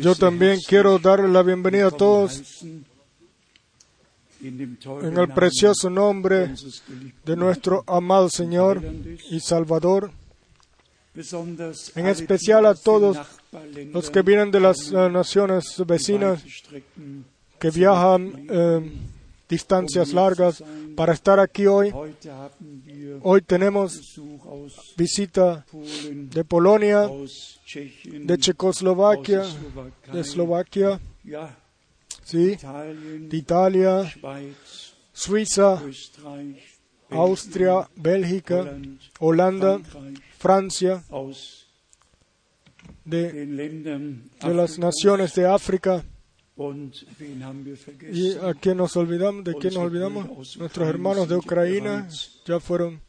Yo también quiero dar la bienvenida a todos en el precioso nombre de nuestro amado Señor y Salvador, en especial a todos los que vienen de las eh, naciones vecinas, que viajan eh, distancias largas para estar aquí hoy. Hoy tenemos visita de Polonia, de Checoslovaquia, de Eslovaquia, sí, de Italia, Suiza, Austria, Bélgica, Holanda, Francia, de, de las naciones de África. ¿Y a quién nos olvidamos? ¿De quién nos olvidamos? Nuestros hermanos de Ucrania ya fueron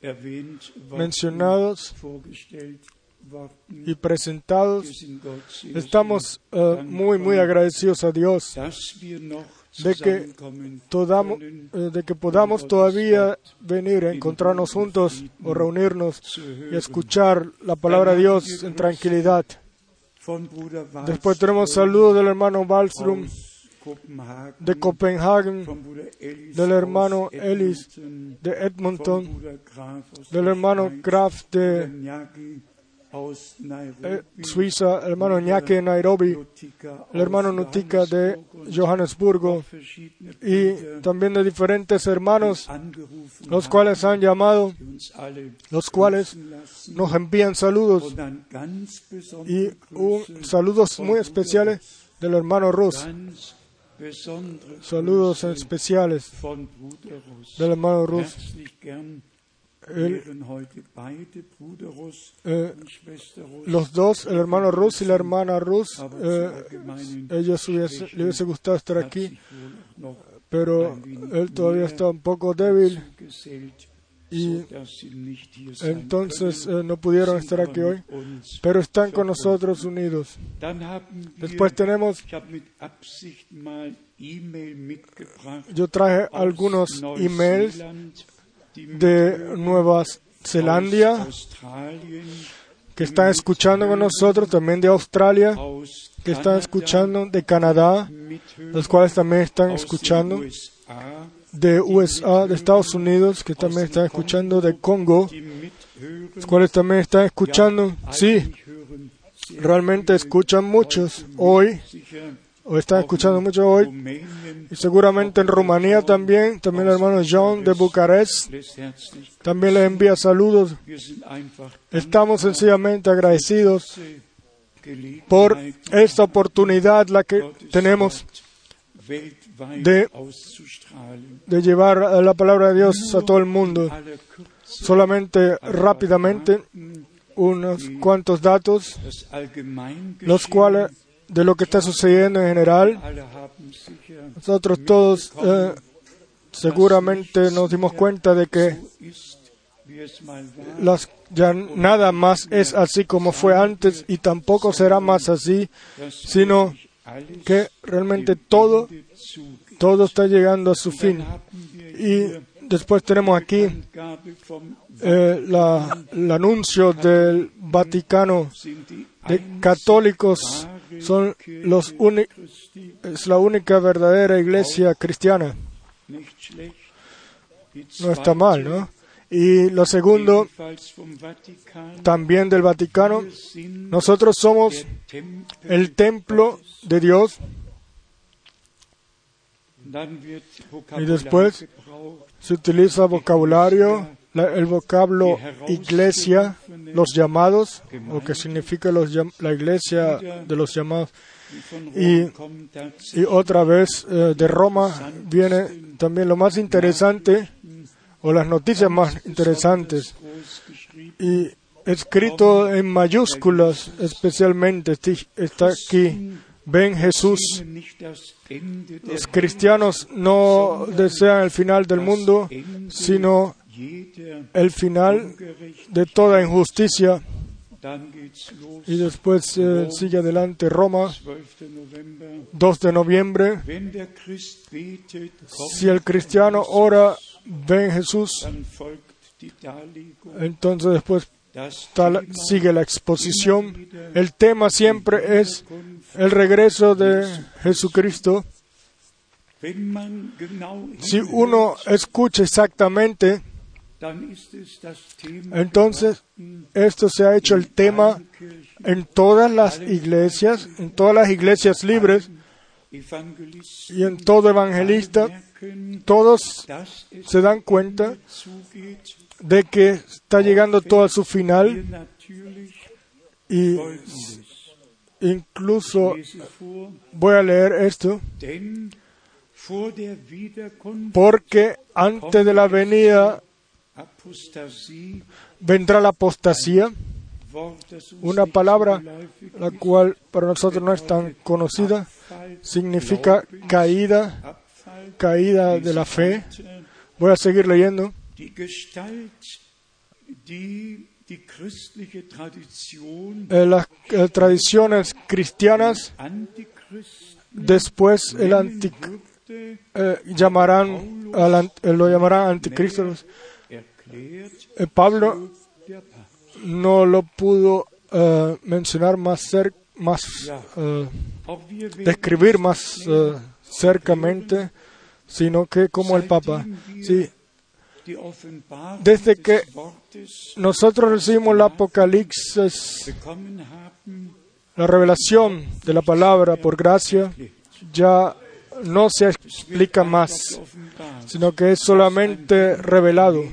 mencionados y presentados. Estamos uh, muy, muy agradecidos a Dios de que, uh, de que podamos todavía venir a encontrarnos juntos o reunirnos y escuchar la palabra de Dios en tranquilidad. Después tenemos saludos del hermano Wallström de Copenhagen, del hermano Ellis de Edmonton, del hermano Graf de eh, Suiza, el hermano Ñaque de Nairobi, el hermano Nutica de Johannesburgo y también de diferentes hermanos, los cuales han llamado, los cuales nos envían saludos y un, saludos muy especiales del hermano Rus. Saludos especiales del hermano Rus. Eh, los dos, el hermano Rus y la hermana Rus, eh, ellos hubiese, le hubiese gustado estar aquí, pero él todavía está un poco débil y entonces eh, no pudieron estar aquí hoy, pero están con nosotros unidos. Después tenemos, yo traje algunos emails de Nueva Zelanda que están escuchando con nosotros, también de Australia, que están escuchando, de Canadá, los cuales también están escuchando, de USA, de Estados Unidos, que también están escuchando, de Congo, los cuales también están escuchando. Sí, realmente escuchan muchos hoy, o están escuchando mucho hoy, y seguramente en Rumanía también, también el hermano John de Bucarest, también les envía saludos. Estamos sencillamente agradecidos por esta oportunidad la que tenemos de, de llevar la palabra de Dios a todo el mundo. Solamente rápidamente unos cuantos datos, los cuales de lo que está sucediendo en general. Nosotros todos eh, seguramente nos dimos cuenta de que las, ya nada más es así como fue antes y tampoco será más así, sino que realmente todo, todo está llegando a su fin. Y después tenemos aquí eh, la, el anuncio del Vaticano de católicos son los es la única verdadera iglesia cristiana. No está mal, ¿no? Y lo segundo, también del Vaticano, nosotros somos el templo de Dios. Y después se utiliza vocabulario, el vocablo iglesia, los llamados, o que significa los, la iglesia de los llamados. Y, y otra vez eh, de Roma viene también lo más interesante o las noticias más interesantes. Y escrito en mayúsculas especialmente está aquí. Ven Jesús. Los cristianos no desean el final del mundo, sino el final de toda injusticia. Y después eh, sigue adelante Roma, 2 de noviembre. Si el cristiano ora, ven Jesús, entonces después sigue la exposición. El tema siempre es el regreso de Jesucristo, si uno escucha exactamente, entonces esto se ha hecho el tema en todas las iglesias, en todas las iglesias libres y en todo evangelista, todos se dan cuenta de que está llegando todo a su final y incluso voy a leer esto porque antes de la venida vendrá la apostasía, una palabra la cual para nosotros no es tan conocida, significa caída, caída de la fe. Voy a seguir leyendo. Eh, las eh, tradiciones cristianas, después el anticristo eh, llamarán, lo llamarán anticristo. Pablo no lo pudo mencionar más, más describir más cercamente, sino que como el Papa. Sí, desde que nosotros recibimos el Apocalipsis, la revelación de la palabra por gracia, ya no se explica más, sino que es solamente revelado.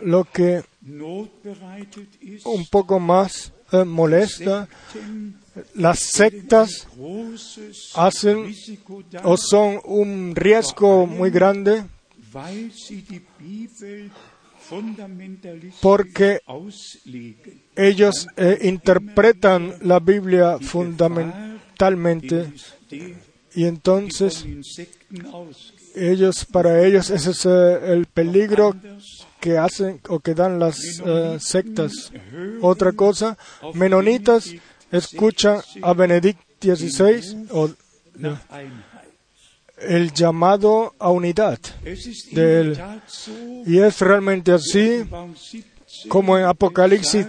Lo que un poco más eh, molesta, las sectas hacen o son un riesgo muy grande porque ellos eh, interpretan la Biblia fundamentalmente y entonces ellos para ellos ese es eh, el peligro que hacen o que dan las eh, sectas. Otra cosa, menonitas escuchan a Benedict XVI o el llamado a unidad de él. Y es realmente así, como en Apocalipsis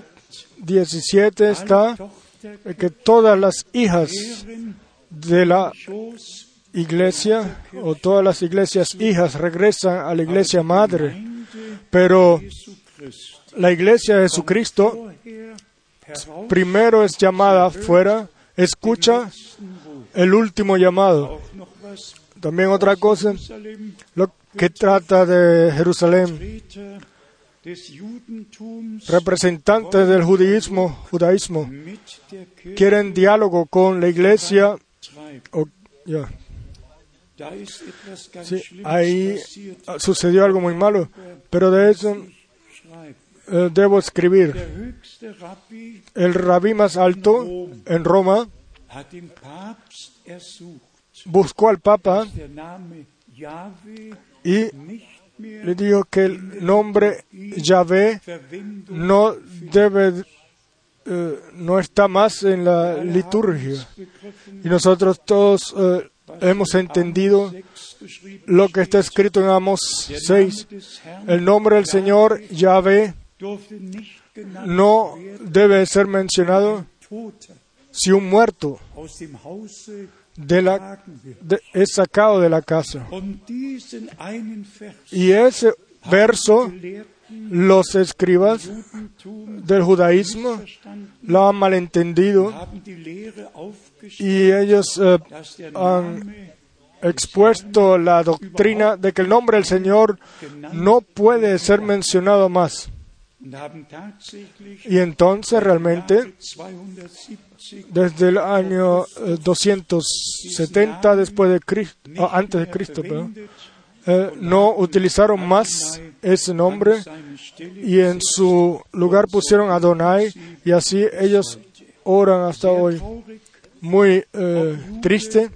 17 está, que todas las hijas de la iglesia o todas las iglesias hijas regresan a la iglesia madre, pero la iglesia de Jesucristo primero es llamada fuera, escucha el último llamado. También otra cosa, lo que trata de Jerusalén, representantes del judaísmo, judaísmo quieren diálogo con la iglesia. Ahí sucedió algo muy malo, pero de eso eh, debo escribir. El rabí más alto en Roma buscó al Papa y le dijo que el nombre Yahvé no debe eh, no está más en la liturgia. Y nosotros todos eh, hemos entendido lo que está escrito en Amos 6. El nombre del Señor Yahvé no debe ser mencionado si un muerto de la, es sacado de la casa. Y ese verso los escribas del judaísmo lo han malentendido y ellos eh, han expuesto la doctrina de que el nombre del Señor no puede ser mencionado más. Y entonces realmente, desde el año 270 eh, después de Cristo, antes de Cristo, eh, no utilizaron más ese nombre y en su lugar pusieron Adonai y así ellos oran hasta hoy. Muy eh, triste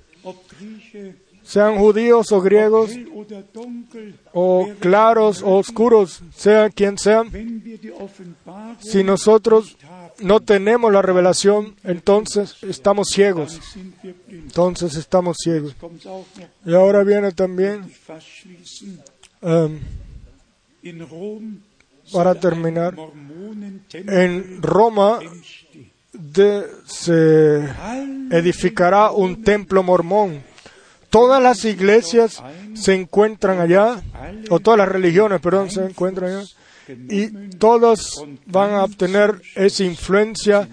sean judíos o griegos, o claros o oscuros, sea quien sea, si nosotros no tenemos la revelación, entonces estamos ciegos. Entonces estamos ciegos. Y ahora viene también, um, para terminar, en Roma se edificará un templo mormón. Todas las iglesias se encuentran allá, o todas las religiones, perdón, se encuentran allá, y todos van a obtener esa influencia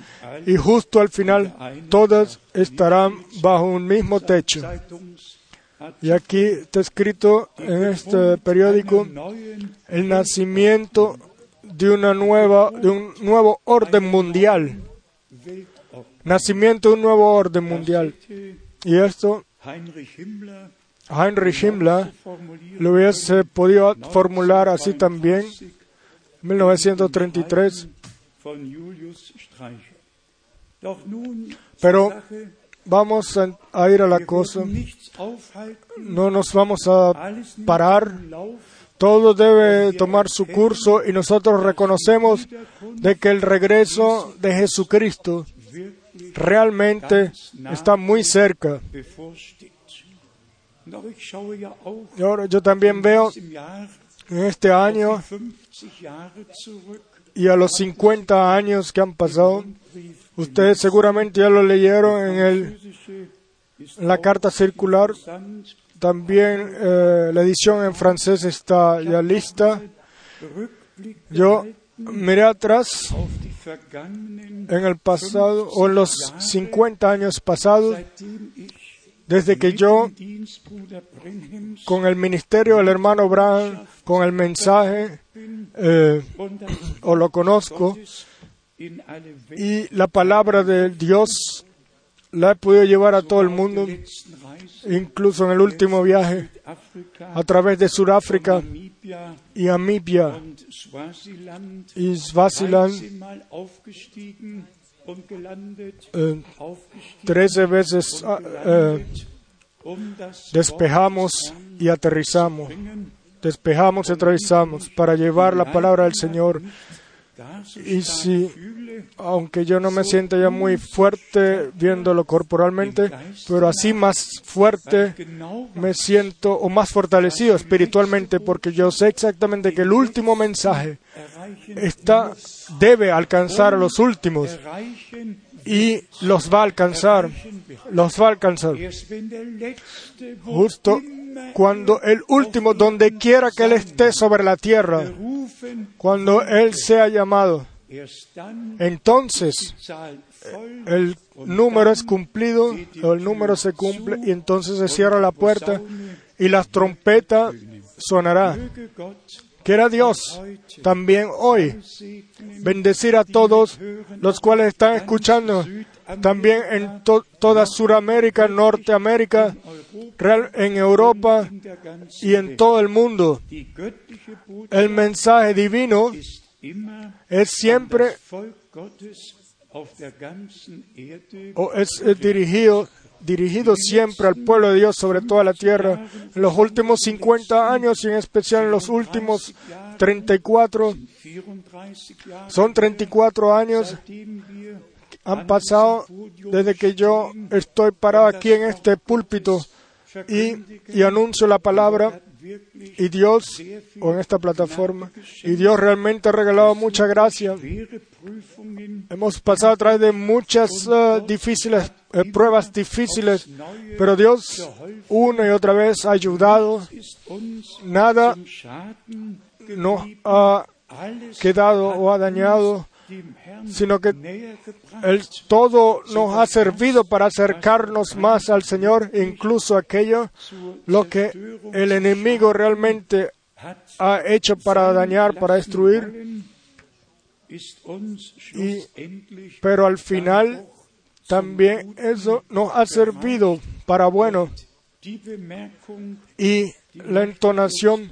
y justo al final todas estarán bajo un mismo techo. Y aquí está escrito en este periódico el nacimiento de una nueva, de un nuevo orden mundial. Nacimiento de un nuevo orden mundial. Y esto Heinrich Himmler lo hubiese podido formular así también 1933. Pero vamos a, ir a la cosa. No nos vamos a parar. Todo debe tomar su curso y nosotros reconocemos de que el regreso de Jesucristo realmente está muy cerca. Y ahora yo también veo en este año y a los 50 años que han pasado, ustedes seguramente ya lo leyeron en, el, la carta circular, también eh, la edición en francés está ya lista. Yo miré atrás en el pasado o en los 50 años pasados desde que yo, con el ministerio del hermano Brown, con el mensaje, eh, o lo conozco, y la palabra de Dios la he podido llevar a todo el mundo, incluso en el último viaje, a través de Sudáfrica y Amibia y Swaziland eh, trece veces ah, eh, despejamos y aterrizamos. Despejamos y aterrizamos para llevar la palabra del Señor. Y si, aunque yo no me siento ya muy fuerte viéndolo corporalmente, pero así más fuerte me siento o más fortalecido espiritualmente porque yo sé exactamente que el último mensaje está, debe alcanzar a los últimos y los va a alcanzar, los va a alcanzar. Justo cuando el último, donde quiera que Él esté sobre la tierra, cuando Él sea llamado, entonces el número es cumplido, el número se cumple y entonces se cierra la puerta y la trompeta sonará. Quiera Dios también hoy bendecir a todos los cuales están escuchando, también en toda Sudamérica, Norteamérica, en Europa y en todo el mundo. El mensaje divino es siempre o es dirigido dirigido siempre al pueblo de Dios sobre toda la tierra. En los últimos 50 años y en especial en los últimos 34, son 34 años han pasado desde que yo estoy parado aquí en este púlpito y, y anuncio la palabra y Dios, o en esta plataforma, y Dios realmente ha regalado mucha gracia. Hemos pasado a través de muchas uh, difíciles, eh, pruebas difíciles, pero Dios una y otra vez ha ayudado. Nada nos ha quedado o ha dañado sino que el todo nos ha servido para acercarnos más al Señor, incluso aquello lo que el enemigo realmente ha hecho para dañar, para destruir. Pero al final también eso nos ha servido para bueno. Y la entonación,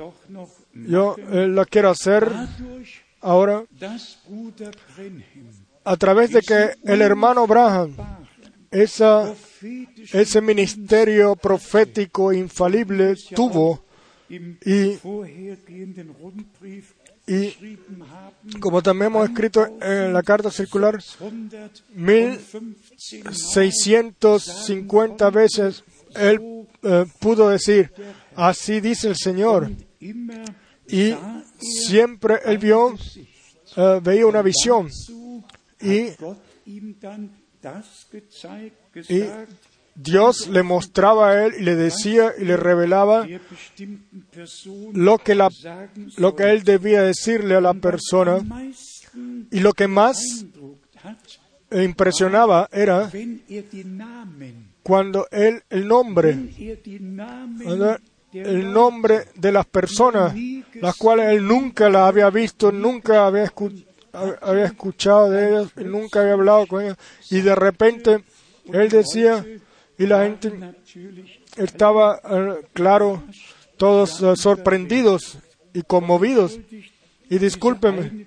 yo eh, la quiero hacer Ahora, a través de que el hermano Abraham, ese ministerio profético infalible tuvo y, como también hemos escrito en la carta circular, 1650 veces él eh, pudo decir, así dice el Señor. Y siempre él vio, eh, veía una visión y Y Dios le mostraba a él y le decía y le revelaba lo que, lo que él debía decirle a la persona. Y lo que más impresionaba era cuando él, el nombre, el nombre de las personas, las cuales él nunca la había visto, nunca había, había escuchado de ellas, nunca había hablado con ellas, y de repente él decía, y la gente estaba, eh, claro, todos eh, sorprendidos y conmovidos. Y discúlpeme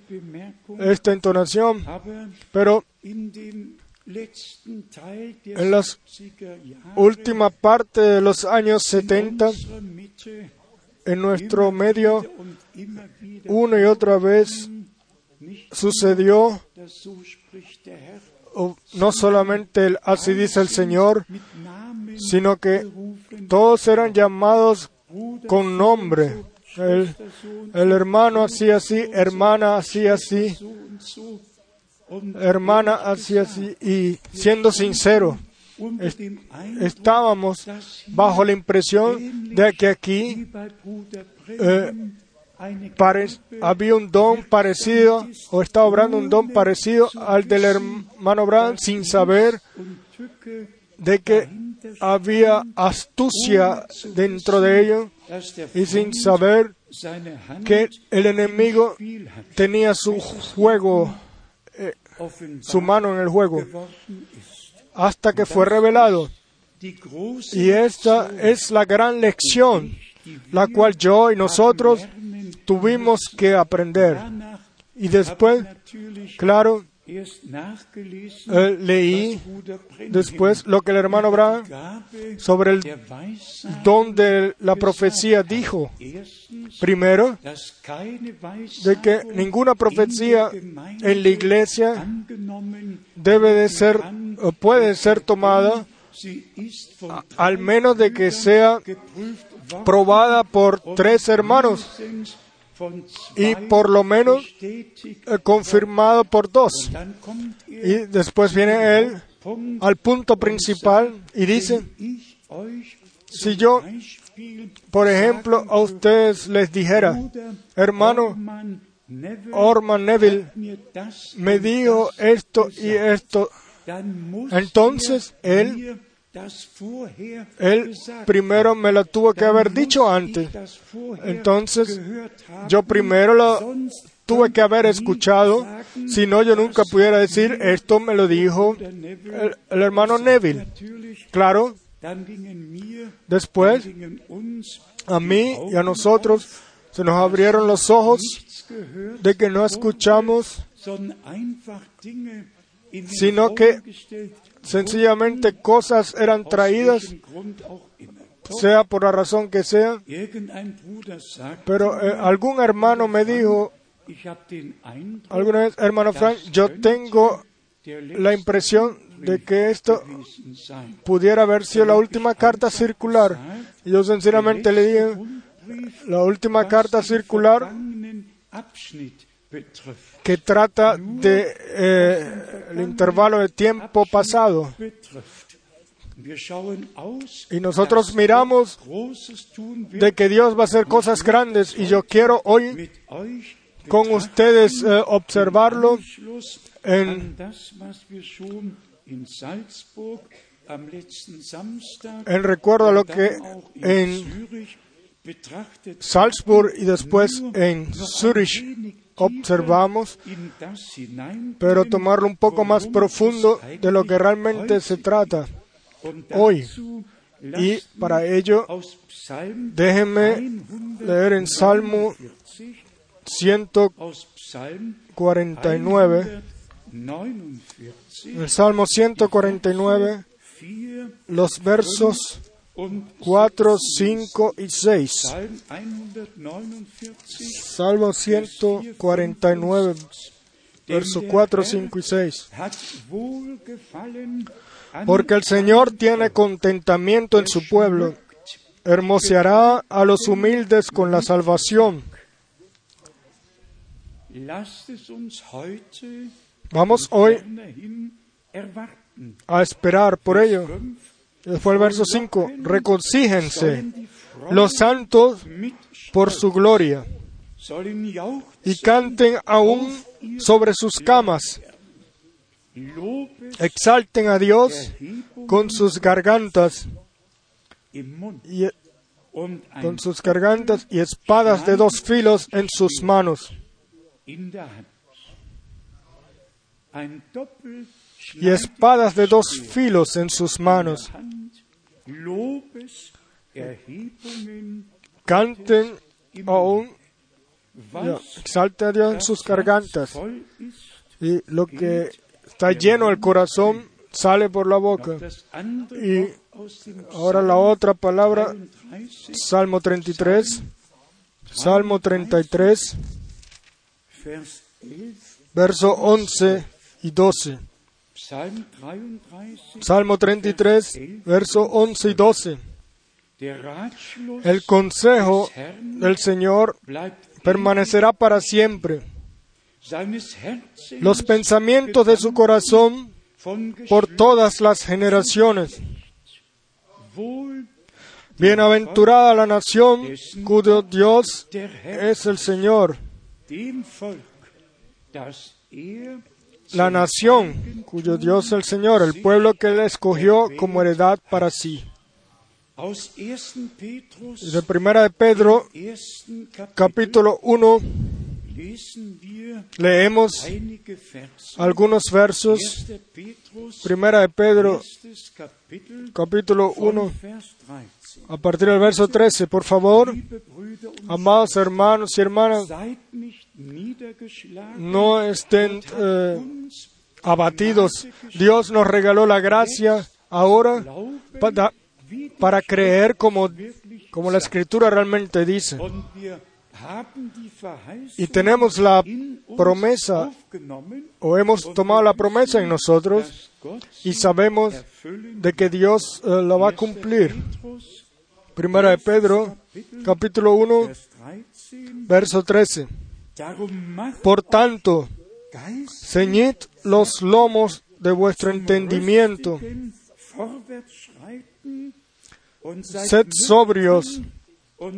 esta entonación, pero en la última parte de los años 70, en nuestro medio, una y otra vez sucedió no solamente el así dice el Señor, sino que todos eran llamados con nombre. El, hermano así así, hermana así así, hermana así así, y siendo sincero, estábamos bajo la impresión de que aquí eh, había un don parecido o estaba obrando un don parecido al del hermano Abraham sin saber de que había astucia dentro de ello y sin saber que el enemigo tenía su juego, eh, su mano en el juego, hasta que fue revelado. Y esta es la gran lección, la cual yo y nosotros tuvimos que aprender. Y después, claro, eh, leí después lo que el hermano Abraham sobre el don de la profecía dijo. Primero, de que ninguna profecía en la iglesia debe de ser, o puede ser tomada, al menos de que sea probada por tres hermanos y por lo menos eh, confirmado por dos. Y después viene él al punto principal y dice, si yo, por ejemplo, a ustedes les dijera, hermano, Orman Neville me dijo esto y esto, entonces él él primero me lo tuvo que haber dicho antes. Entonces, yo primero lo tuve que haber escuchado. Si no, yo nunca pudiera decir, esto me lo dijo el, hermano Neville. Claro. Después, a mí y a nosotros se nos abrieron los ojos de que no escuchamos, sino que Sencillamente cosas eran traídas, sea por la razón que sea. Pero eh, algún hermano me dijo, alguna vez, hermano Frank, yo tengo la impresión de que esto pudiera haber sido la última carta circular. Yo sinceramente le dije, la última carta circular que trata de eh, intervalo de tiempo pasado. Y nosotros miramos de que Dios va a hacer cosas grandes y yo quiero hoy con ustedes eh, observarlo en, en recuerdo a lo que en Salzburg y después en Zurich observamos, pero tomarlo un poco más profundo de lo que realmente se trata hoy. Y para ello, déjenme leer en Salmo 149, el Salmo 149, los versos 4, 5 y 6. Salmo 149, versos 4, 5 y 6. Porque el Señor tiene contentamiento en su pueblo, hermoseará a los humildes con la salvación. Vamos hoy a esperar por ello. Después el verso 5, reconcíjense los santos por su gloria y canten aún sobre sus camas. Exalten a Dios con sus gargantas y, con sus gargantas y espadas de dos filos en sus manos. Y espadas de dos filos en sus manos. Canten aún, exalten a Dios en sus gargantas. Y lo que está lleno el corazón sale por la boca. Y ahora la otra palabra, Salmo 33, Salmo 33, verso 11 y 12. Salmo 33, verso 11 y 12. El consejo del Señor permanecerá para siempre. Los pensamientos de su corazón por todas las generaciones. Bienaventurada la nación cuyo Dios es el Señor. La nación cuyo Dios es el Señor, el pueblo que Él escogió como heredad para sí. De primera de Pedro, capítulo 1, leemos algunos versos. Primera de Pedro, capítulo 1, a partir del verso 13. Por favor, amados hermanos y hermanas, no estén eh, abatidos. Dios nos regaló la gracia ahora para, creer como, como la Escritura realmente dice. Y tenemos la promesa, o hemos tomado la promesa en nosotros, y sabemos de que Dios eh, la va a cumplir. Primera de Pedro, capítulo 1, verso 13. Por tanto, ceñid los lomos de vuestro entendimiento, sed sobrios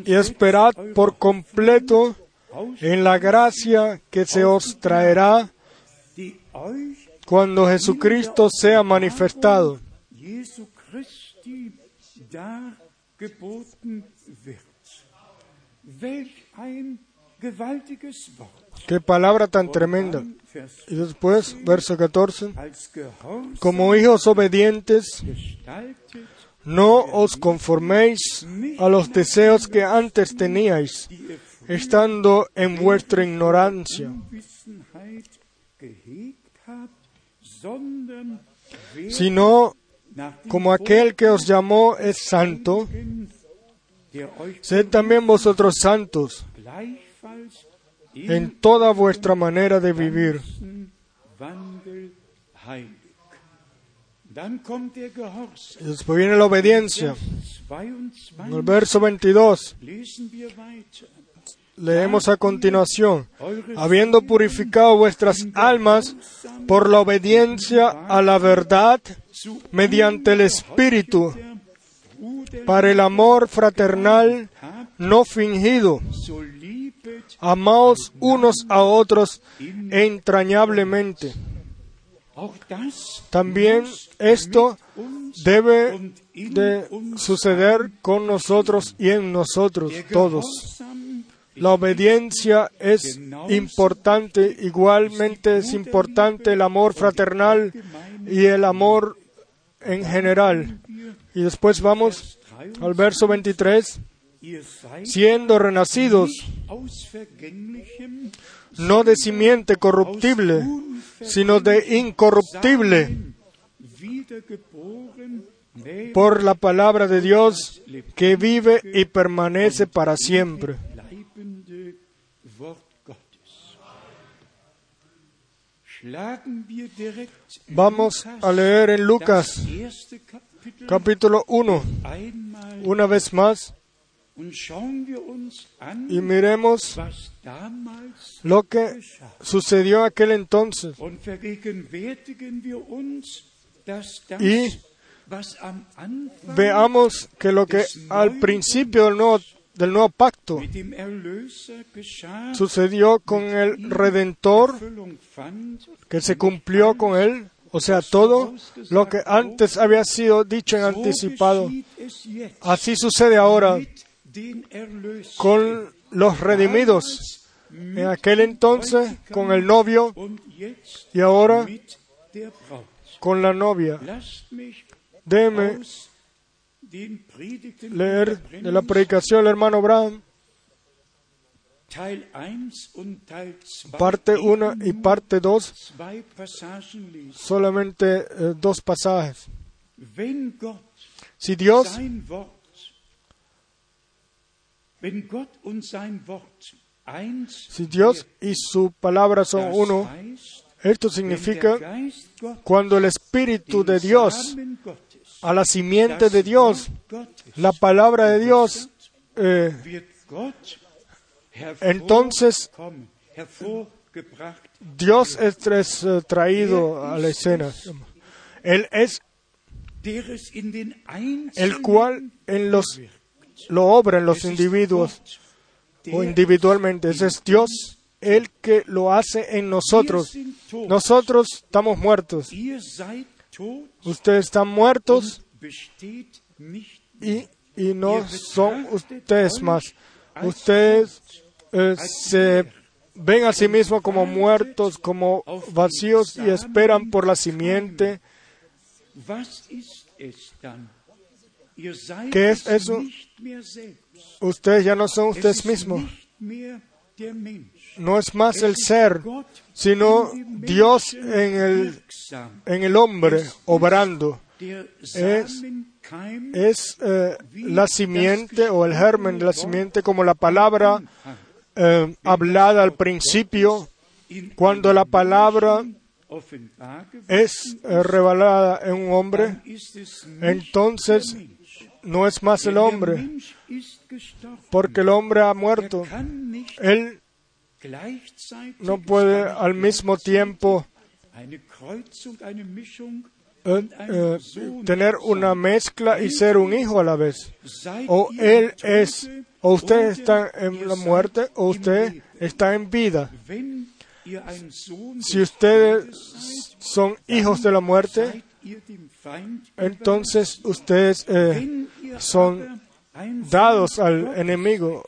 y esperad por completo en la gracia que se os traerá cuando Jesucristo sea manifestado. Qué palabra tan tremenda. Y después, verso 14, como hijos obedientes, no os conforméis a los deseos que antes teníais, estando en vuestra ignorancia, sino como aquel que os llamó es santo, sed también vosotros santos en toda vuestra manera de vivir. Después viene la obediencia. En el verso 22 leemos a continuación, habiendo purificado vuestras almas por la obediencia a la verdad mediante el Espíritu, para el amor fraternal no fingido. Amaos unos a otros entrañablemente. También esto debe de suceder con nosotros y en nosotros todos. La obediencia es importante, igualmente es importante el amor fraternal y el amor en general. Y después vamos al verso 23, siendo renacidos, no de simiente corruptible, sino de incorruptible, por la palabra de Dios que vive y permanece para siempre. Vamos a leer en Lucas capítulo 1, una vez más, y miremos lo que sucedió en aquel entonces. Y veamos que lo que al principio del nuevo, del nuevo pacto sucedió con el Redentor, que se cumplió con él, o sea, todo lo que antes había sido dicho en anticipado. Así sucede ahora con los redimidos. En aquel entonces con el novio y ahora con la novia. Déjeme leer de la predicación del hermano Brown parte 1 y parte 2, solamente eh, dos pasajes. Si Dios si Dios y su palabra son uno, esto significa cuando el Espíritu de Dios, a la simiente de Dios, la palabra de Dios, eh, entonces Dios es eh, traído a la escena. Él es el cual en los lo obra en los individuos o individualmente. Ese es Dios el que lo hace en nosotros. Nosotros estamos muertos. Ustedes están muertos y, y no son ustedes más. Ustedes eh, se ven a sí mismos como muertos, como vacíos y esperan por la simiente. ¿Qué es eso? Ustedes ya no son ustedes mismos. No es más el ser, sino Dios en el, en el hombre obrando. Es, es eh, la simiente o el germen de la simiente como la palabra eh, hablada al principio, cuando la palabra es eh, revelada en un hombre, entonces no es más el hombre, porque el hombre ha muerto. Él no puede al mismo tiempo eh, eh, tener una mezcla y ser un hijo a la vez. O él es, o usted está en la muerte, o usted está en vida. Si ustedes son hijos de la muerte, entonces ustedes eh, son dados al enemigo.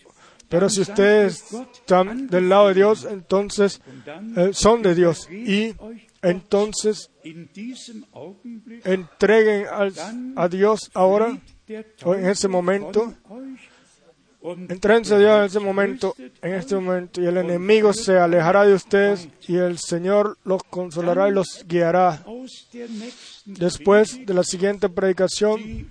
Pero si ustedes están del lado de Dios, entonces eh, son de Dios. Y entonces entreguen a Dios ahora, o en ese momento, Entrense a Dios en ese momento, en este momento, y el enemigo se alejará de ustedes y el Señor los consolará y los guiará. Después de la siguiente predicación,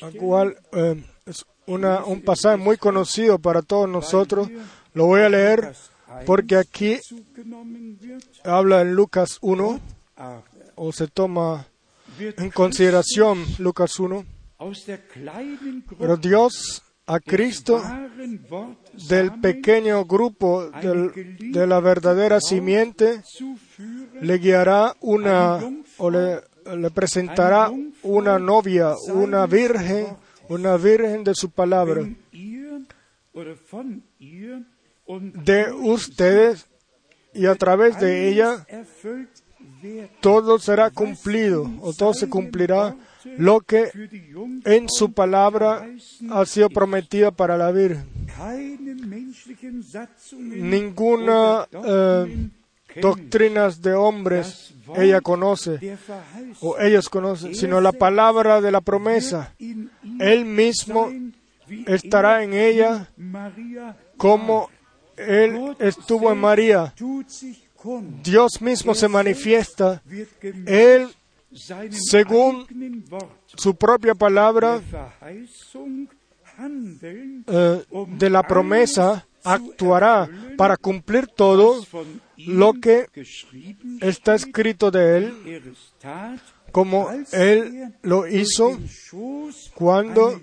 la cual eh, es una, un pasaje muy conocido para todos nosotros, lo voy a leer porque aquí habla en Lucas 1, o se toma en consideración Lucas 1 pero Dios a Cristo del pequeño grupo de la verdadera simiente le guiará una o le, le presentará una novia, una virgen, una virgen de su palabra. De ustedes y a través de ella todo será cumplido o todo se cumplirá lo que en su palabra ha sido prometido para la Virgen. Ninguna eh, doctrina de hombres ella conoce o ellos conocen, sino la palabra de la promesa. Él mismo estará en ella como Él estuvo en María. Dios mismo se manifiesta. Él según su propia palabra eh, de la promesa, actuará para cumplir todo lo que está escrito de él, como él lo hizo cuando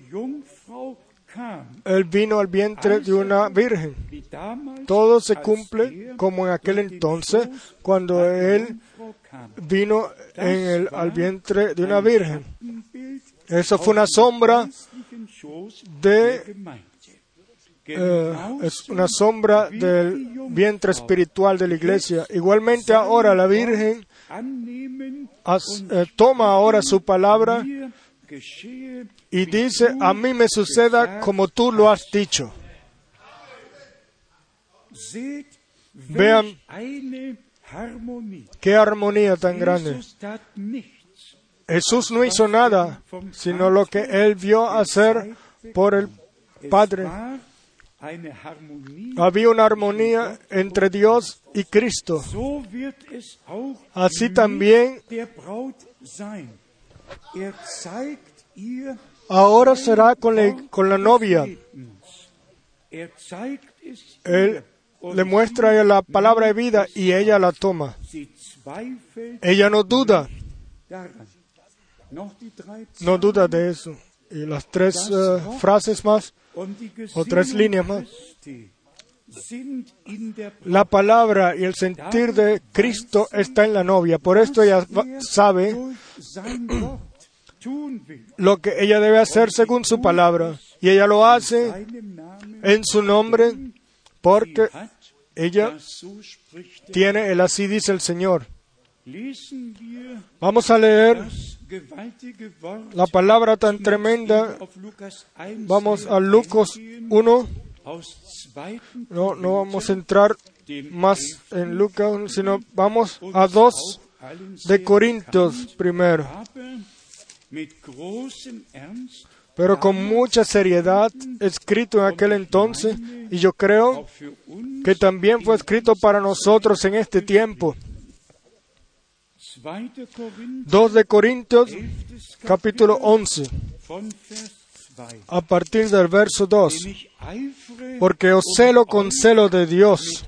él vino al vientre de una virgen. Todo se cumple como en aquel entonces, cuando él vino en el, al vientre de una virgen. Eso fue una sombra de eh, es una sombra del vientre espiritual de la iglesia. Igualmente ahora la Virgen eh, toma ahora su palabra y dice, a mí me suceda como tú lo has dicho. Vean qué armonía tan grande. Jesús no hizo nada, sino lo que él vio hacer por el Padre. Había una armonía entre Dios y Cristo. Así también ahora será con la, con la novia. Él le muestra la palabra de vida y ella la toma. Ella no duda. No duda de eso. Y las tres eh, frases más, o tres líneas más. La palabra y el sentir de Cristo está en la novia. Por esto ella sabe lo que ella debe hacer según su palabra. Y ella lo hace en su nombre porque ella tiene el así dice el Señor. Vamos a leer la palabra tan tremenda. Vamos a Lucas 1. No, no vamos a entrar más en Lucas, sino vamos a 2 de Corintios primero. Pero con mucha seriedad, escrito en aquel entonces, y yo creo que también fue escrito para nosotros en este tiempo. 2 de Corintios, capítulo 11, a partir del verso 2. Porque os celo con celo de Dios,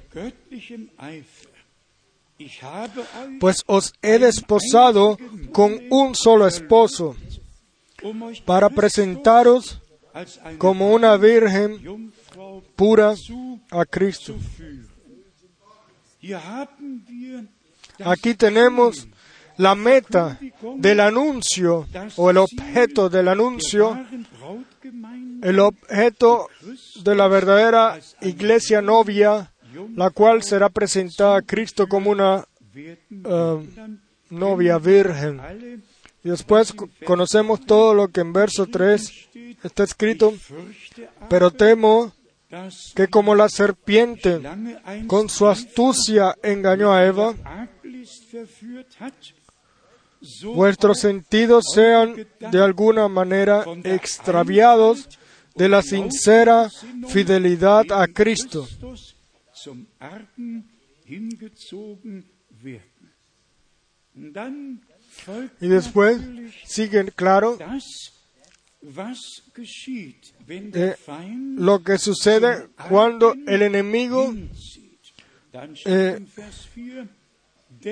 pues os he desposado con un solo esposo, para presentaros como una virgen pura a Cristo. Aquí tenemos la meta del anuncio o el objeto del anuncio, el objeto de la verdadera iglesia novia, la cual será presentada a Cristo como una eh, novia virgen. Y después conocemos todo lo que en verso 3 está escrito, pero temo que como la serpiente con su astucia engañó a Eva, vuestros sentidos sean de alguna manera extraviados de la sincera fidelidad a Cristo. Y después sigue claro eh, lo que sucede cuando el enemigo eh,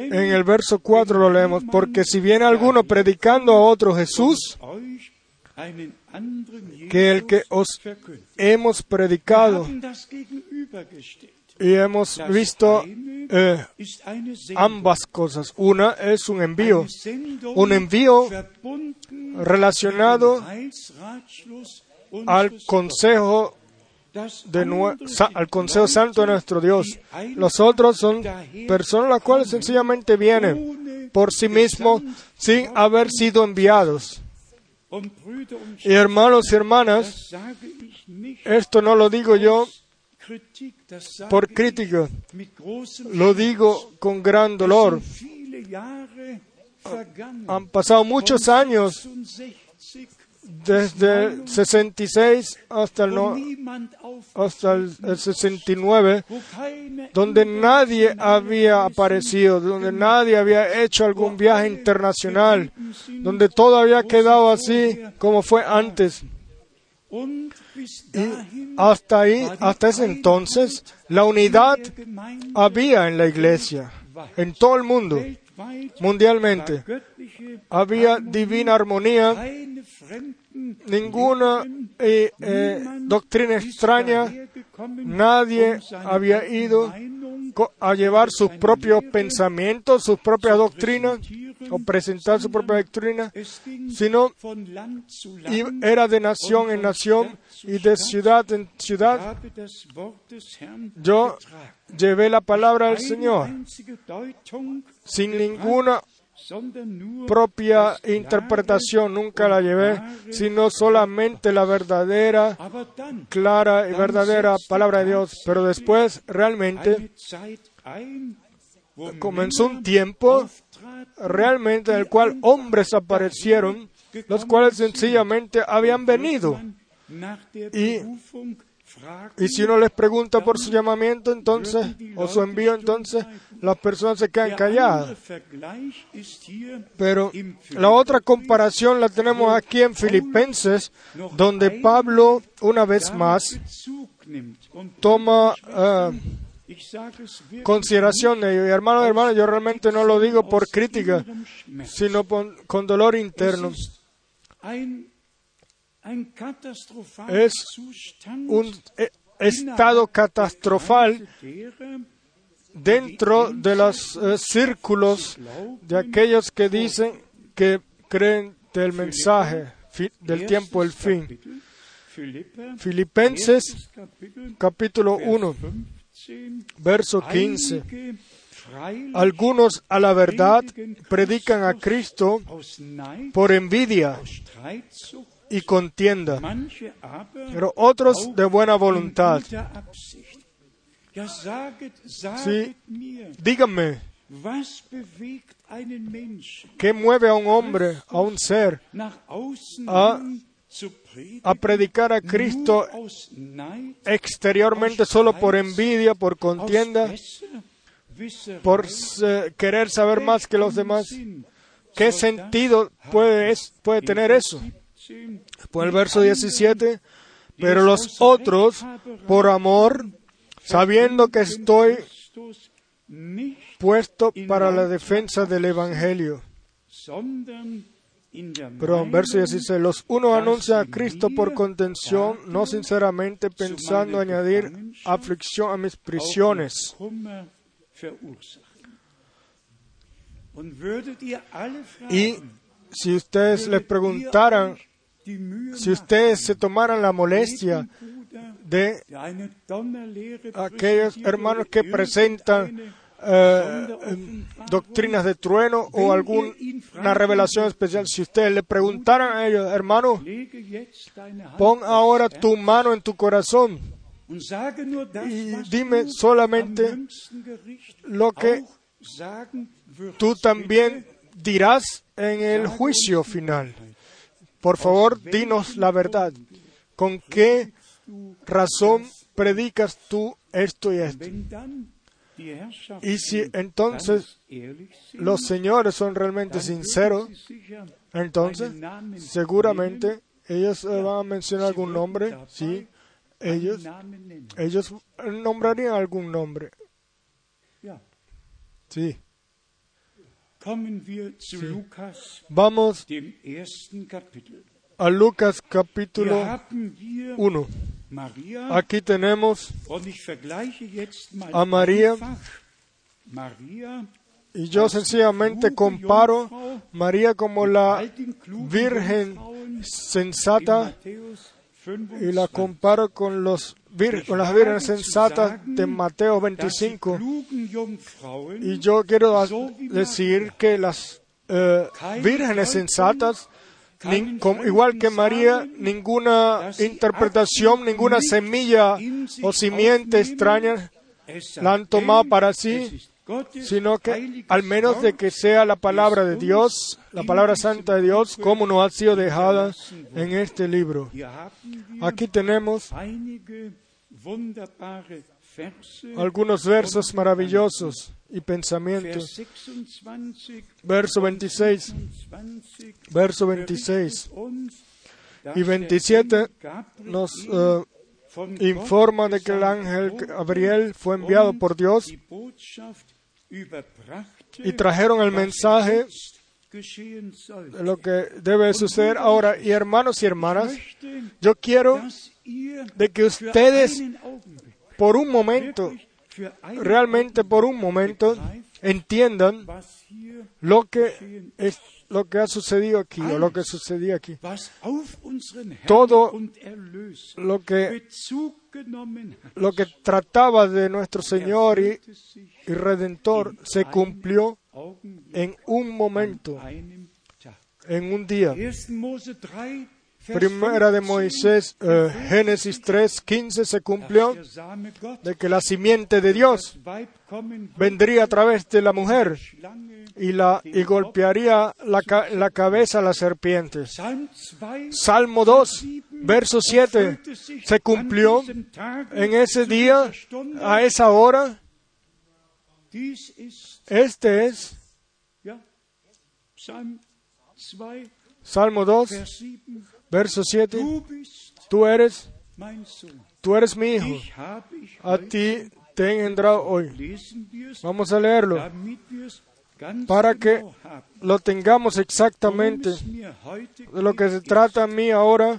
en el verso 4 lo leemos, porque si viene alguno predicando a otro Jesús, que el que os hemos predicado, y hemos visto eh, ambas cosas. Una es un envío, un envío relacionado al consejo al Consejo Santo de nuestro Dios. Los otros son personas las cuales sencillamente vienen por sí mismos sin haber sido enviados. Y hermanos y hermanas, esto no lo digo yo por crítica, lo digo con gran dolor. Han pasado muchos años desde el 66 hasta el, no, hasta el 69, donde nadie había aparecido, donde nadie había hecho algún viaje internacional, donde todo había quedado así como fue antes. Y hasta ahí, hasta ese entonces, la unidad había en la iglesia, en todo el mundo, mundialmente. Había divina armonía, ninguna eh, eh, doctrina extraña, nadie había ido a llevar sus propios pensamientos, sus propias doctrinas, o presentar su propia doctrina, sino era de nación en nación y de ciudad en ciudad. Yo llevé la palabra del Señor sin ninguna propia interpretación, nunca la llevé, sino solamente la verdadera, clara y verdadera palabra de Dios. Pero después, realmente, comenzó un tiempo realmente en el cual hombres aparecieron, los cuales sencillamente habían venido. Y, y si uno les pregunta por su llamamiento, entonces, o su envío, entonces, las personas se quedan calladas. Pero la otra comparación la tenemos aquí en Filipenses, donde Pablo, una vez más, toma uh, consideración hermano, hermano, yo realmente no lo digo por crítica, sino con dolor interno. Es un e, estado catastrófico dentro de los eh, círculos de aquellos que dicen que creen del mensaje del tiempo del fin. Filipenses capítulo 1 verso 15. Algunos a la verdad predican a Cristo por envidia y contienda, pero otros de buena voluntad. Sí, díganme, ¿qué mueve a un hombre, a un ser, a a predicar a Cristo exteriormente solo por envidia, por contienda, por querer saber más que los demás. ¿Qué sentido puede, puede tener eso? Por el verso 17, pero los otros, por amor, sabiendo que estoy puesto para la defensa del Evangelio. Pero verso 16, los unos anuncian a Cristo por contención, no sinceramente pensando añadir aflicción a mis prisiones. Y si ustedes les preguntaran, si ustedes se tomaran la molestia de aquellos hermanos que presentan eh, doctrinas de trueno o alguna revelación especial. Si ustedes le preguntaran a ellos, hermano, pon ahora tu mano en tu corazón y dime solamente lo que tú también dirás en el juicio final. Por favor, dinos la verdad. ¿Con qué razón predicas tú esto y esto? Y si entonces los señores son realmente sinceros, entonces seguramente ellos eh, van a mencionar algún nombre, sí, ellos, ellos nombrarían algún nombre. Sí. Vamos a Lucas capítulo 1. Aquí tenemos a María y yo sencillamente comparo María como la Virgen sensata y la comparo con, los con las vírgenes sensatas de Mateo 25. Y yo quiero decir que las eh, vírgenes sensatas igual que María, ninguna interpretación, ninguna semilla o simiente extraña la han tomado para sí, sino que al menos de que sea la palabra de Dios, la palabra santa de Dios, como no ha sido dejada en este libro. Aquí tenemos algunos versos maravillosos y pensamientos. Verso 26. Verso 26. y 27 nos uh, informa de que el ángel Gabriel fue enviado por Dios y trajeron el mensaje de lo que debe suceder ahora. Y hermanos y hermanas, yo quiero de que ustedes por un momento, realmente por un momento, entiendan lo que es lo que ha sucedido aquí o lo que sucedía aquí. Todo lo que, lo que trataba de nuestro Señor y, y Redentor se cumplió en un momento, en un día. Primera de Moisés, uh, Génesis 3, 15 se cumplió de que la simiente de Dios vendría a través de la mujer y, la, y golpearía la, la cabeza a las serpientes. Salmo 2, verso 7, se cumplió en ese día, a esa hora. Este es Salmo 2, verso 7. Tú eres, tú eres mi hijo. A ti te he engendrado hoy. Vamos a leerlo para que lo tengamos exactamente. De lo que se trata a mí ahora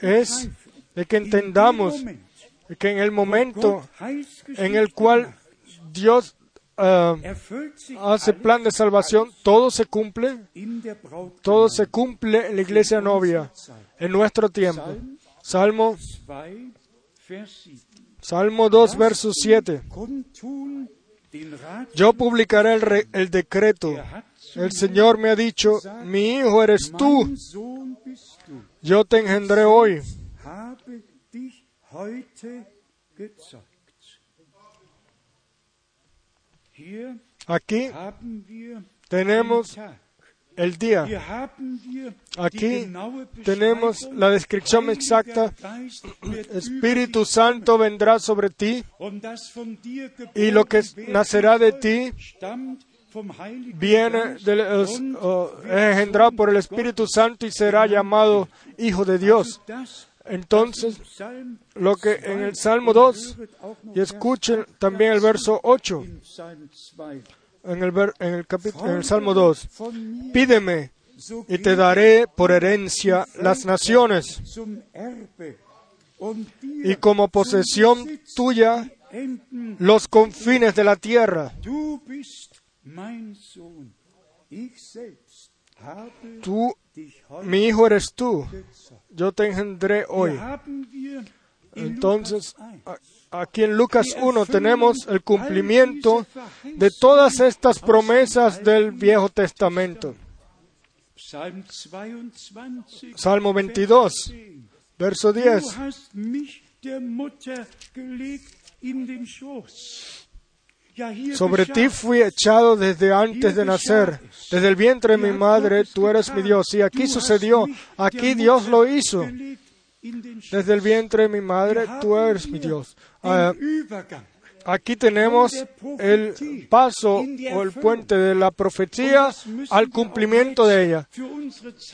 es de que entendamos que en el momento en el cual Dios uh, hace plan de salvación, todo se cumple, todo se cumple en la iglesia novia, en nuestro tiempo. Salmo, Salmo 2, verso 7. Yo publicaré el, el, decreto. El Señor me ha dicho, mi hijo eres tú. Yo te engendré hoy. Aquí tenemos el día. Aquí tenemos la descripción exacta. Espíritu Santo vendrá sobre ti y lo que nacerá de ti viene es engendrado por el Espíritu Santo y será llamado Hijo de Dios. Entonces, lo que en el Salmo 2, y escuchen también el verso 8, en el, en el, capítulo, en el Salmo 2, pídeme y te daré por herencia las naciones. Y como posesión tuya los confines de la tierra. Tú, mi hijo eres tú, yo te engendré hoy. Entonces, aquí en Lucas 1 tenemos el cumplimiento de todas estas promesas del Viejo Testamento. Salmo 22, verso 10. Sobre ti fui echado desde antes de nacer, desde el vientre de mi madre, tú eres mi Dios. Y aquí sucedió, aquí Dios lo hizo. Desde el vientre de mi madre, tú eres mi Dios. Ah, aquí tenemos el paso o el puente de la profecía al cumplimiento de ella.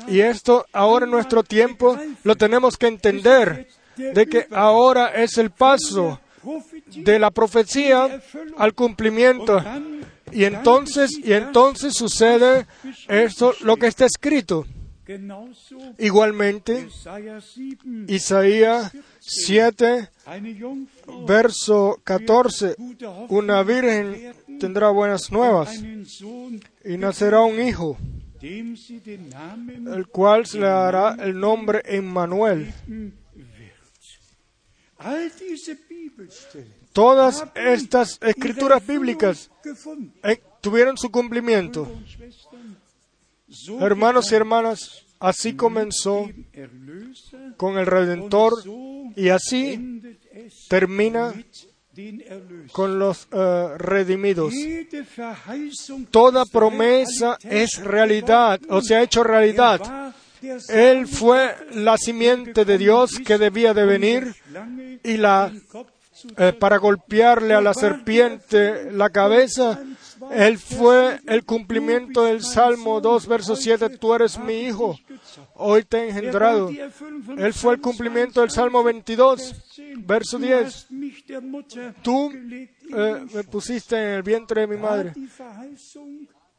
Y esto ahora en nuestro tiempo lo tenemos que entender, de que ahora es el paso de la profecía al cumplimiento. Y entonces, y entonces sucede esto, lo que está escrito. Igualmente, Isaías 7, verso 14, una virgen tendrá buenas nuevas y nacerá un hijo, el cual se le dará el nombre Emmanuel. Todas estas escrituras bíblicas eh, tuvieron su cumplimiento. Hermanos y hermanas, así comenzó con el Redentor y así termina con los eh, redimidos. Toda promesa es realidad o se ha hecho realidad. Él fue la simiente de Dios que debía de venir y la eh, para golpearle a la serpiente la cabeza, él fue el cumplimiento del Salmo 2, verso 7, tú eres mi hijo, hoy te he engendrado. Él fue el cumplimiento del Salmo 22, verso 10, tú eh, me pusiste en el vientre de mi madre.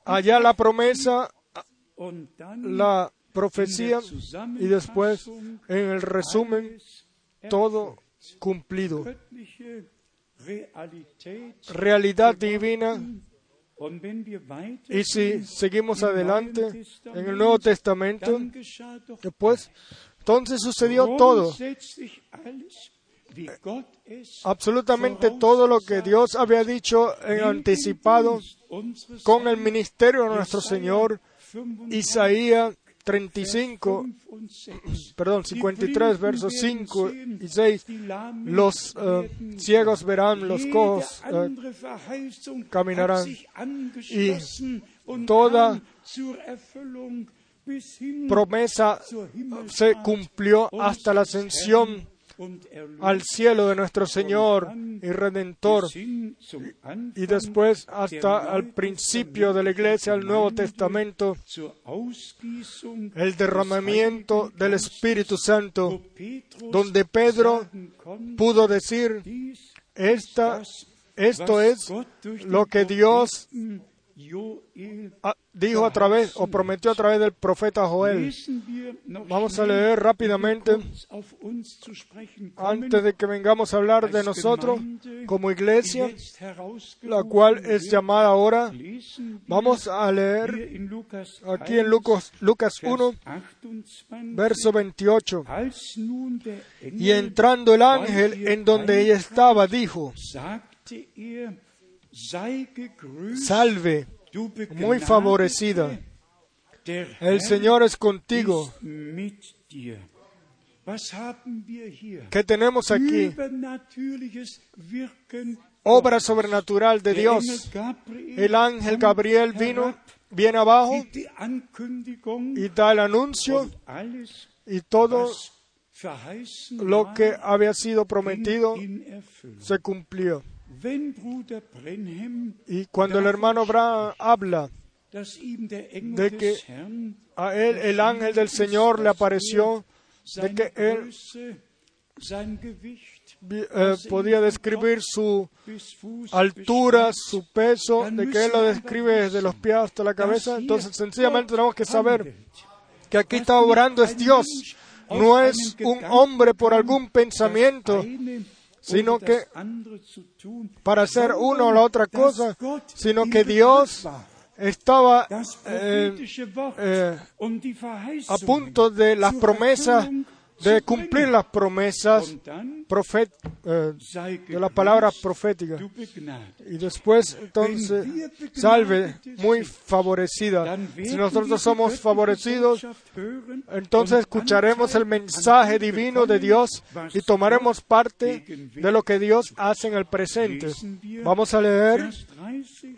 Allá la promesa, la profecía y después en el resumen todo cumplido. Realidad divina. Y si seguimos adelante en el Nuevo Testamento, después, entonces sucedió todo. Absolutamente todo lo que Dios había dicho en anticipado con el ministerio de nuestro Señor, Isaías 35, perdón, 53, versos 5 y 6, los eh, ciegos verán, los cojos eh, caminarán y toda promesa se cumplió hasta la ascensión al cielo de nuestro Señor y Redentor y después hasta al principio de la iglesia, el Nuevo Testamento, el derramamiento del Espíritu Santo, donde Pedro pudo decir, Esta, esto es lo que Dios dijo a través o prometió a través del profeta Joel. Vamos a leer rápidamente antes de que vengamos a hablar de nosotros como iglesia, la cual es llamada ahora. Vamos a leer aquí en Lucas, Lucas 1, verso 28. Y entrando el ángel en donde ella estaba, dijo, Salve, muy favorecida. El Señor es contigo. ¿Qué tenemos aquí? Obra sobrenatural de Dios. El ángel Gabriel vino, viene abajo y da el anuncio y todo lo que había sido prometido se cumplió. Y cuando el hermano Abraham habla de que a él el ángel del Señor le apareció, de que él eh, podía describir su altura, su peso, de que él lo describe desde los pies hasta la cabeza. Entonces, sencillamente tenemos que saber que aquí está obrando es Dios, no es un hombre por algún pensamiento, sino que para hacer uno o la otra cosa, sino que Dios estaba eh, eh, a punto de las promesas de cumplir las promesas eh, de la palabra profética. Y después, entonces, salve, muy favorecida. Si nosotros somos favorecidos, entonces escucharemos el mensaje divino de Dios y tomaremos parte de lo que Dios hace en el presente. Vamos a leer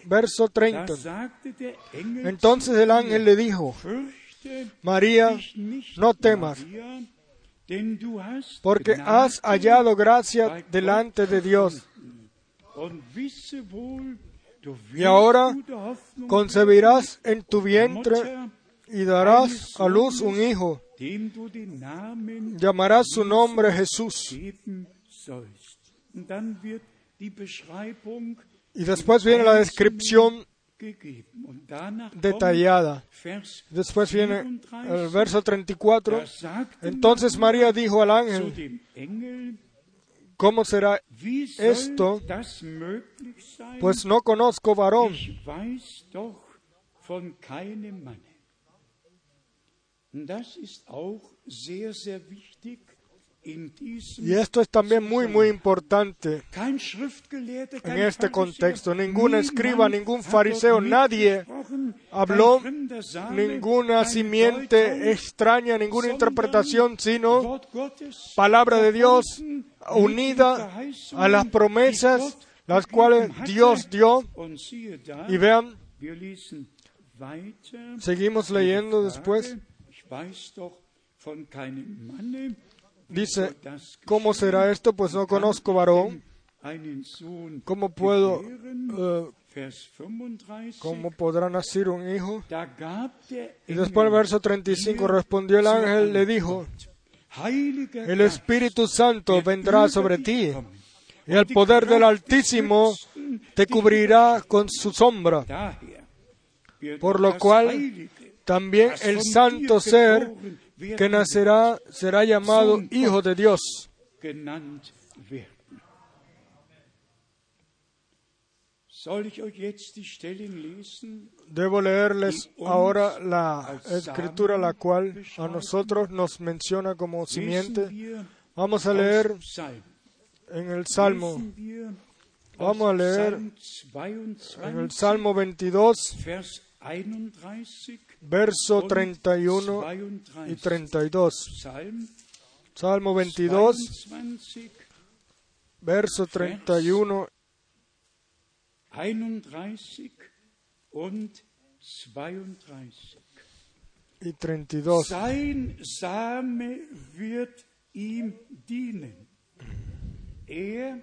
verso 30. Entonces el ángel le dijo, María, no temas porque has hallado gracia delante de Dios. Y ahora concebirás en tu vientre y darás a luz un hijo. Llamarás su nombre Jesús. Y después viene la descripción detallada. Después viene el verso 34. Entonces María dijo al ángel, ¿cómo será esto? Pues no conozco varón. Das ist auch sehr, sehr wichtig y esto es también muy, muy importante. En este contexto. Ningún escriba, ningún fariseo, nadie habló ninguna simiente extraña, ninguna interpretación, sino palabra de Dios unida a las promesas las cuales Dios dio. Y vean, seguimos leyendo después. Dice, ¿cómo será esto? Pues no conozco varón. ¿Cómo puedo, uh, cómo podrá nacer un hijo? Y después el verso 35 respondió el ángel, le dijo, el Espíritu Santo vendrá sobre ti y el poder del Altísimo te cubrirá con su sombra. Por lo cual también el santo ser que nacerá será llamado Hijo de Dios. Debo leerles ahora la escritura la cual a nosotros nos menciona como simiente. Vamos a leer en el Salmo. Vamos a leer en el Salmo 22, verso 31 y 32. Salmo 22, verso 31 y 32. Sein Same wird ihm dienen. Er,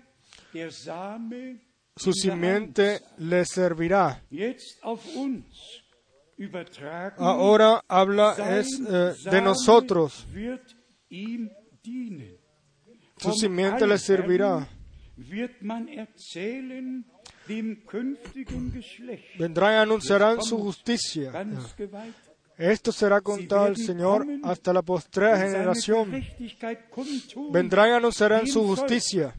der Same, Su simiente le servirá. jetzt auf uns übertragen, Ahora habla es eh, de nosotros. Su simiente le servirá. Vendrán y anunciarán su justicia. Esto será contado al Señor hasta la postrera generación. Vendrán y anunciarán su justicia.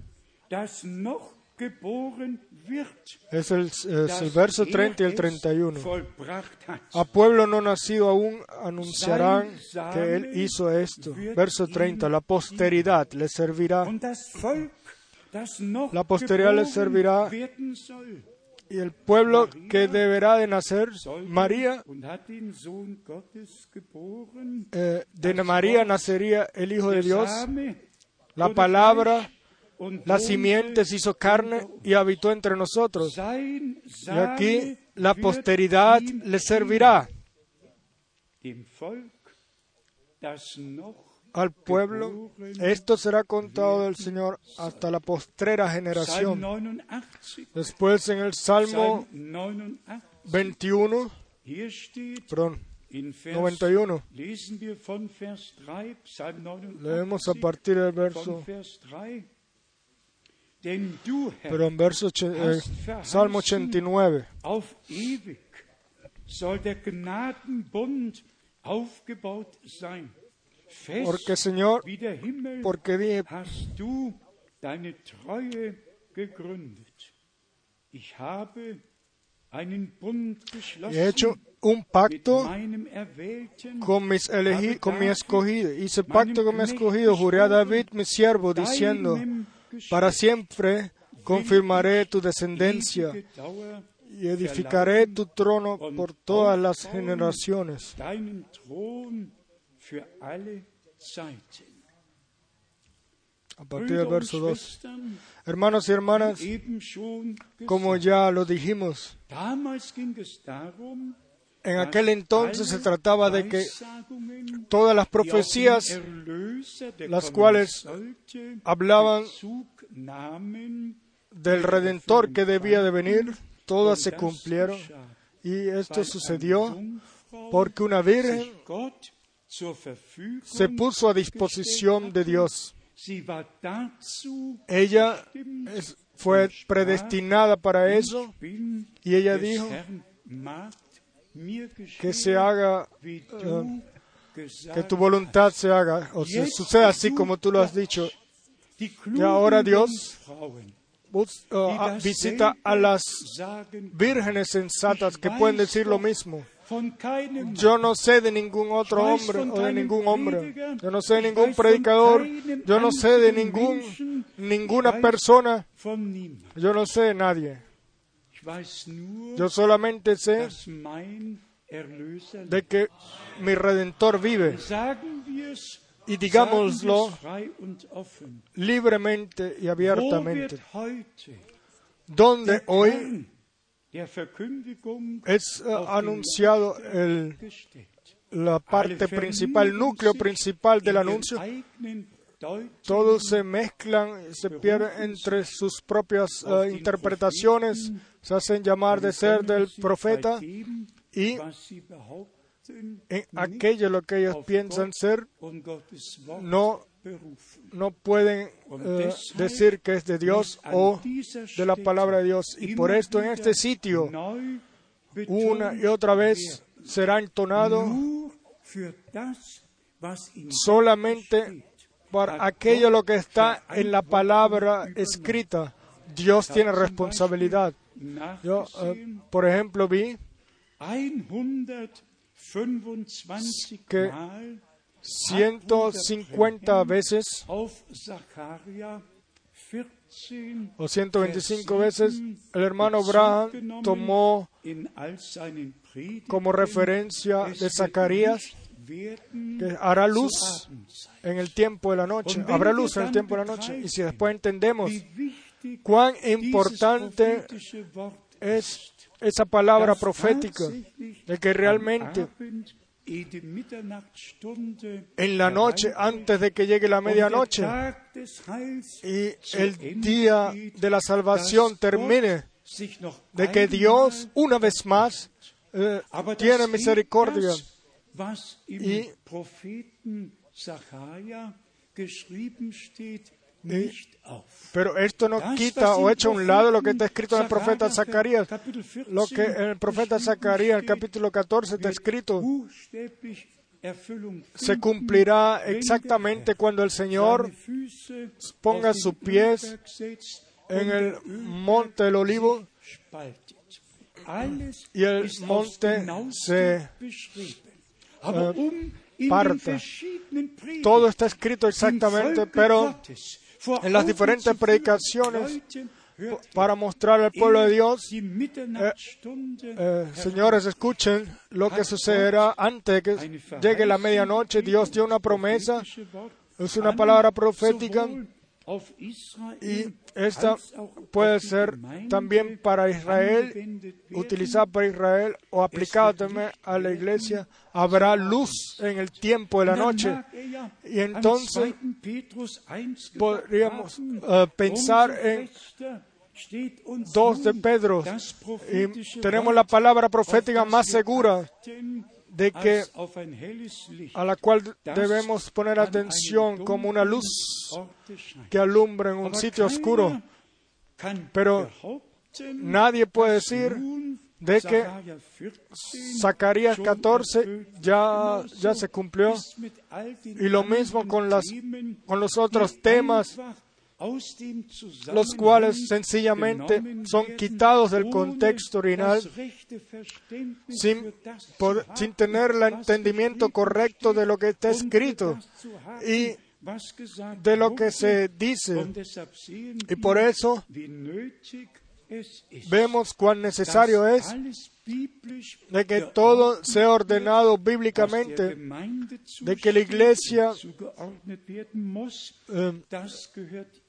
Es el, es el verso er 30 y el es 31. vollbracht hat. A pueblo no nacido aún anunciarán que Él hizo esto. Verso 30. La posteridad le servirá La posteridad le servirá. y el pueblo que deberá de nacer, María, eh, de María nacería el Hijo de Dios. La palabra, Fleisch und la wohnte simiente se hizo carne y habitó entre nosotros. Y aquí la posteridad le servirá al pueblo. Esto será contado del Señor hasta la postrera generación. 89, Después en el Salmo Psalm 89, 21, hier steht perdón, in Vers, 91, lesen wir von Vers 3, Psalm 89, leemos a partir del verso, Vers 3, denn du, Herr, perdón, verso, eh, Salmo 89. auf ewig soll der Gnadenbund aufgebaut sein. Fest Porque Señor, porque dije, he hecho un pacto con mis elegi- con mi escogido. Hice pacto con mi escogido. Juré a David, mi siervo, diciendo, para siempre confirmaré tu descendencia y edificaré tu trono por todas las generaciones. A partir del verso 2. Schwestern, Hermanos y hermanas, como ya lo dijimos, en aquel entonces se trataba de que todas las profecías las cuales hablaban del Redentor que debía de venir, todas se cumplieron. Y esto sucedió porque una virgen se puso a disposición de Dios. Ella fue predestinada para eso y ella dijo que se haga, eh, gesagt que tu voluntad se haga, o se suceda así como tú lo has dicho. Y ahora Dios uh, visita a las vírgenes sensatas que pueden decir lo mismo. Yo no sé de ningún otro hombre o de ningún hombre. Yo no sé de ningún predicador. Yo no sé de ningún, ninguna persona. Yo no sé de nadie. Yo solamente sé de que mi redentor vive. Y digámoslo libremente y abiertamente. Donde hoy es eh, anunciado el, la parte principal, el núcleo principal del anuncio. Todos se mezclan, se pierden entre sus propias uh, interpretaciones, se hacen llamar de ser del profeta y en aquello lo que ellos piensan ser no, no pueden uh, decir que es de Dios o de la palabra de Dios. Y por esto en este sitio una y otra vez será entonado solamente por aquello lo que está en la palabra escrita. Dios tiene responsabilidad. Yo, uh, por ejemplo, vi que 150 veces o 125 veces el hermano Braham tomó como referencia de Zacarías que hará luz en el tiempo de la noche, habrá luz en el tiempo de la noche. Y si después entendemos cuán importante es esa palabra profética, de que realmente en la noche, antes de que llegue la medianoche, y el día de la salvación termine, de que Dios una vez más eh, tiene misericordia. Y pero esto no quita o echa a un lado lo que está escrito en el profeta Zacarías. Lo que en el profeta Zacarías, el capítulo 14, está escrito. se cumplirá exactamente cuando el Señor ponga sus pies en el monte del olivo y el monte se parta. Todo está escrito exactamente, pero en las diferentes predicaciones para mostrar al pueblo de Dios, eh, eh, señores, escuchen lo que sucederá antes de que llegue la medianoche. Dios dio una promesa, es una palabra profética y esta puede ser también para Israel, utilizada para Israel o aplicada también a la iglesia. Habrá luz en el tiempo de la noche. Y entonces podríamos uh, pensar en dos de Pedro y tenemos la palabra profética más segura de que a la cual debemos poner atención como una luz que alumbra en un sitio oscuro. Pero nadie puede decir de que Zacarías 14 ya, ya se cumplió. y lo mismo con, las, con los otros temas los cuales sencillamente son quitados del contexto original sin, sin tener el entendimiento correcto de lo que está escrito y de lo que se dice. Y por eso vemos cuán necesario es de que todo sea ordenado bíblicamente, de que la iglesia, eh,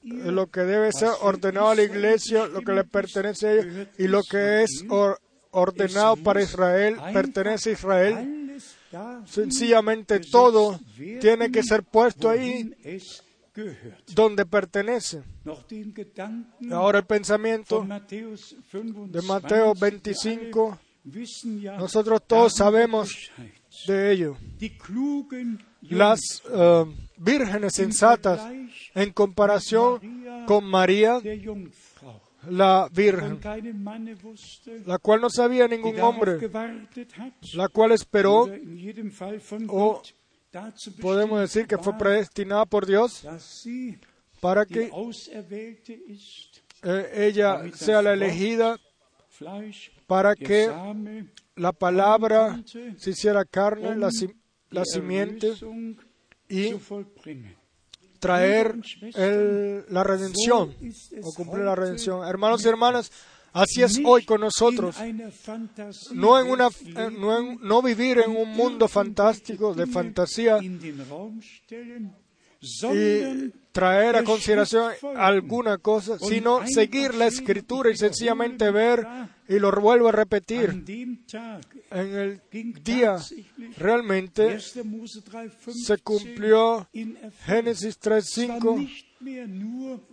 lo que debe ser ordenado a la iglesia, lo que le pertenece a ella, y lo que es ordenado para Israel, pertenece a Israel. Sencillamente todo tiene que ser puesto ahí donde pertenece. Ahora el pensamiento de Mateo 25, nosotros todos sabemos de ello. Las eh, vírgenes sensatas en comparación con María, la Virgen, la cual no sabía ningún hombre, la cual esperó o podemos decir que fue predestinada por Dios para que eh, ella sea la elegida para que la palabra se hiciera carne, la, la simiente y traer la redención o cumplir la redención. Hermanos y hermanas, Así es hoy con nosotros. No, en una, no, no vivir en un mundo fantástico de fantasía, y traer a consideración alguna cosa, sino seguir la escritura y sencillamente ver, y lo vuelvo a repetir, en el día realmente se cumplió Génesis 3.5,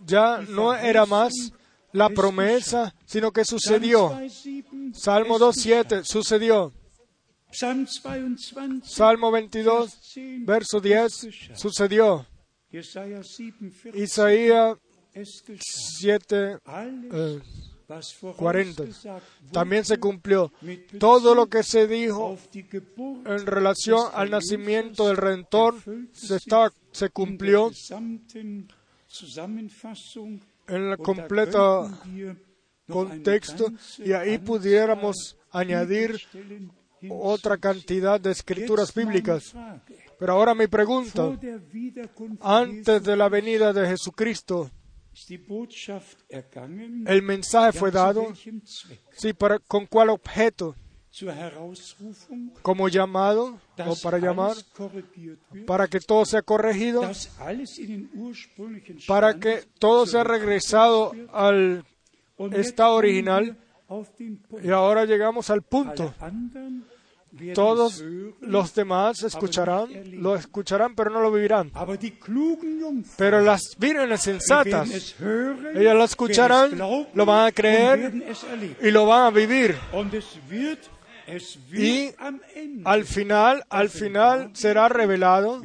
ya no era más la promesa, sino que sucedió. Salmo 2.7, sucedió. Salmo 22, verso 10, sucedió. Isaías 7, 40. También se cumplió todo lo que se dijo en relación al nacimiento del Redentor, se, está, se cumplió en el completo contexto y ahí pudiéramos añadir otra cantidad de escrituras bíblicas. Pero ahora mi pregunta, antes de la venida de Jesucristo, ¿el mensaje fue dado? Sí, para, ¿con cuál objeto? Como llamado o para llamar, para que todo sea corregido, para que todo sea regresado al estado original. Y ahora llegamos al punto. Todos los demás escucharán, lo escucharán, pero no lo vivirán. Pero las vírgenes sensatas, ellas lo escucharán, lo van a creer y lo van a vivir. Y al final, al final será revelado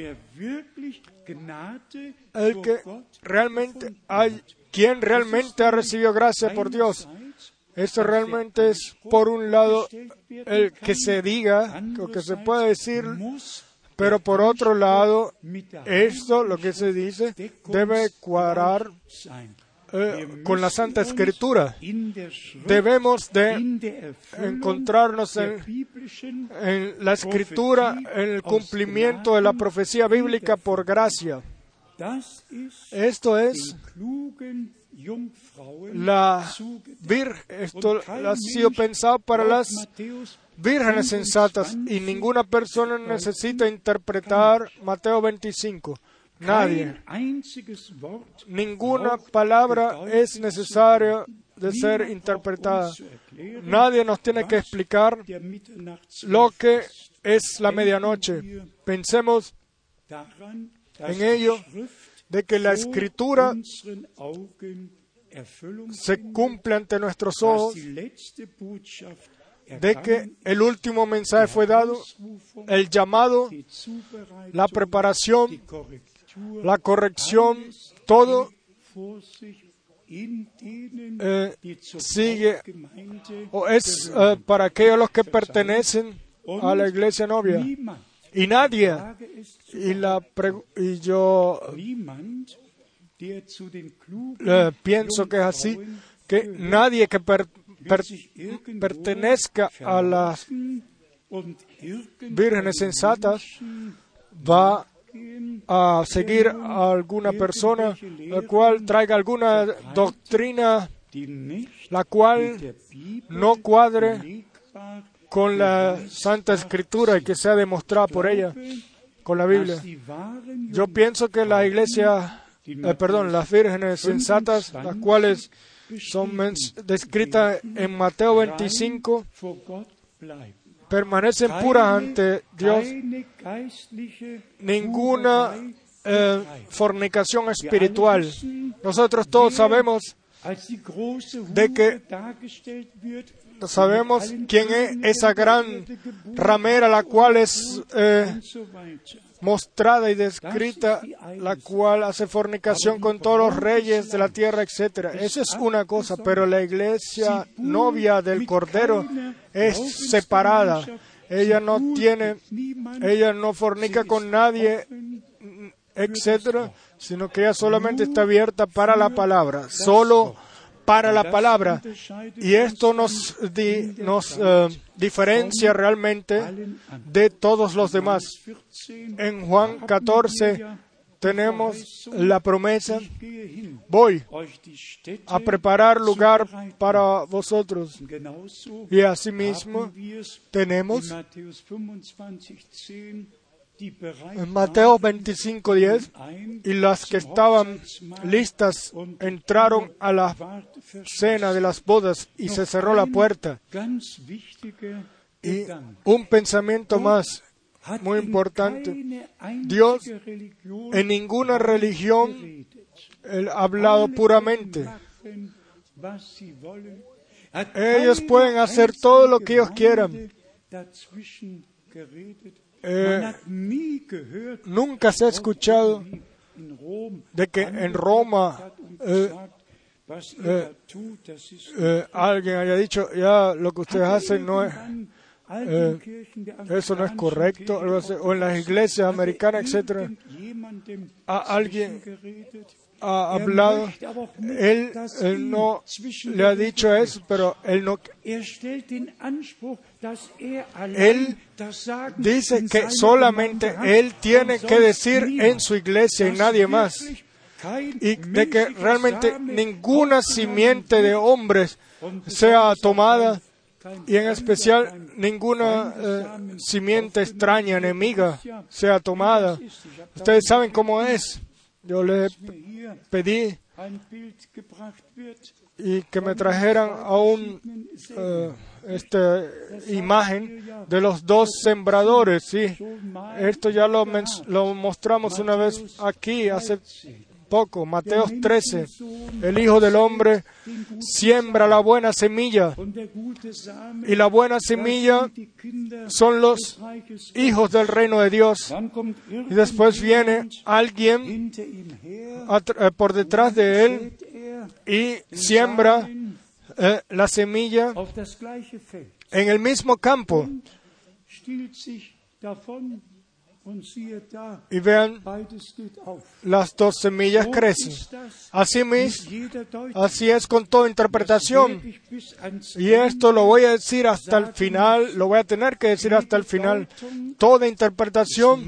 el que realmente hay, quien realmente ha recibido gracia por Dios. Esto realmente es, por un lado, el que se diga, lo que se puede decir, pero por otro lado, esto, lo que se dice, debe cuadrar eh, con la Santa Escritura. Debemos de encontrarnos en, en la Escritura, en el cumplimiento de la profecía bíblica por gracia. Esto es la vir, esto ha sido pensado para las vírgenes sensatas y ninguna persona necesita interpretar Mateo 25. Nadie. Ninguna palabra es necesaria de ser interpretada. Nadie nos tiene que explicar lo que es la medianoche. Pensemos en ello de que la escritura se cumple ante nuestros ojos, de que el último mensaje fue dado, el llamado, la preparación, la corrección, todo eh, sigue. O es eh, para aquellos los que pertenecen a la iglesia novia. Y nadie y, yo eh, pienso que es así que nadie que pertenezca a las vírgenes sensatas va a seguir a alguna persona la cual traiga alguna doctrina la cual no cuadre con la Santa Escritura y que sea demostrada por ella, con la Biblia. Yo pienso que la iglesia, eh, perdón, las vírgenes sensatas, las cuales son descritas en Mateo 25, permanecen puras ante Dios. Ninguna eh, fornicación espiritual. Nosotros todos sabemos de que sabemos quién es esa gran ramera, la cual es eh, mostrada y descrita, la cual hace fornicación con todos los reyes de la tierra, etc. Esa es una cosa, pero la iglesia novia del Cordero es separada. Ella no tiene, ella no fornica con nadie, etc., sino que ella solamente está abierta para la palabra. Solo para la palabra. Y esto nos, nos eh, diferencia realmente de todos los demás. En Juan 14 tenemos la promesa, voy a preparar lugar para vosotros. Y asimismo tenemos en Mateo 25:10 y las que estaban listas entraron a la cena de las bodas y se cerró la puerta. Y un pensamiento más muy importante. Dios en ninguna religión ha hablado puramente. Ellos pueden hacer todo lo que ellos quieran. Eh, nunca se ha escuchado de que en Roma eh, eh, alguien haya dicho, ya lo que ustedes hacen no es, eso no es correcto, o en las iglesias americanas, etc. A alguien ha hablado, él, no le ha dicho eso, pero él no. Él dice que solamente él tiene que decir en su iglesia y nadie más. Y de que realmente ninguna simiente de hombres sea tomada y en especial ninguna eh, simiente extraña, enemiga, sea tomada. Ustedes saben cómo es. Yo le pedí y que me trajeran a un uh, esta imagen de los dos sembradores. Sí, esto ya lo, lo mostramos una vez aquí hace poco, Mateo 13. El Hijo del Hombre siembra la buena semilla y la buena semilla son los hijos del reino de Dios. Y después viene alguien por detrás de él y siembra eh, la semilla en el mismo campo. Y vean, las dos semillas crecen. Así, así es con toda interpretación. Y esto lo voy a decir hasta el final, lo voy a tener que decir hasta el final. Toda interpretación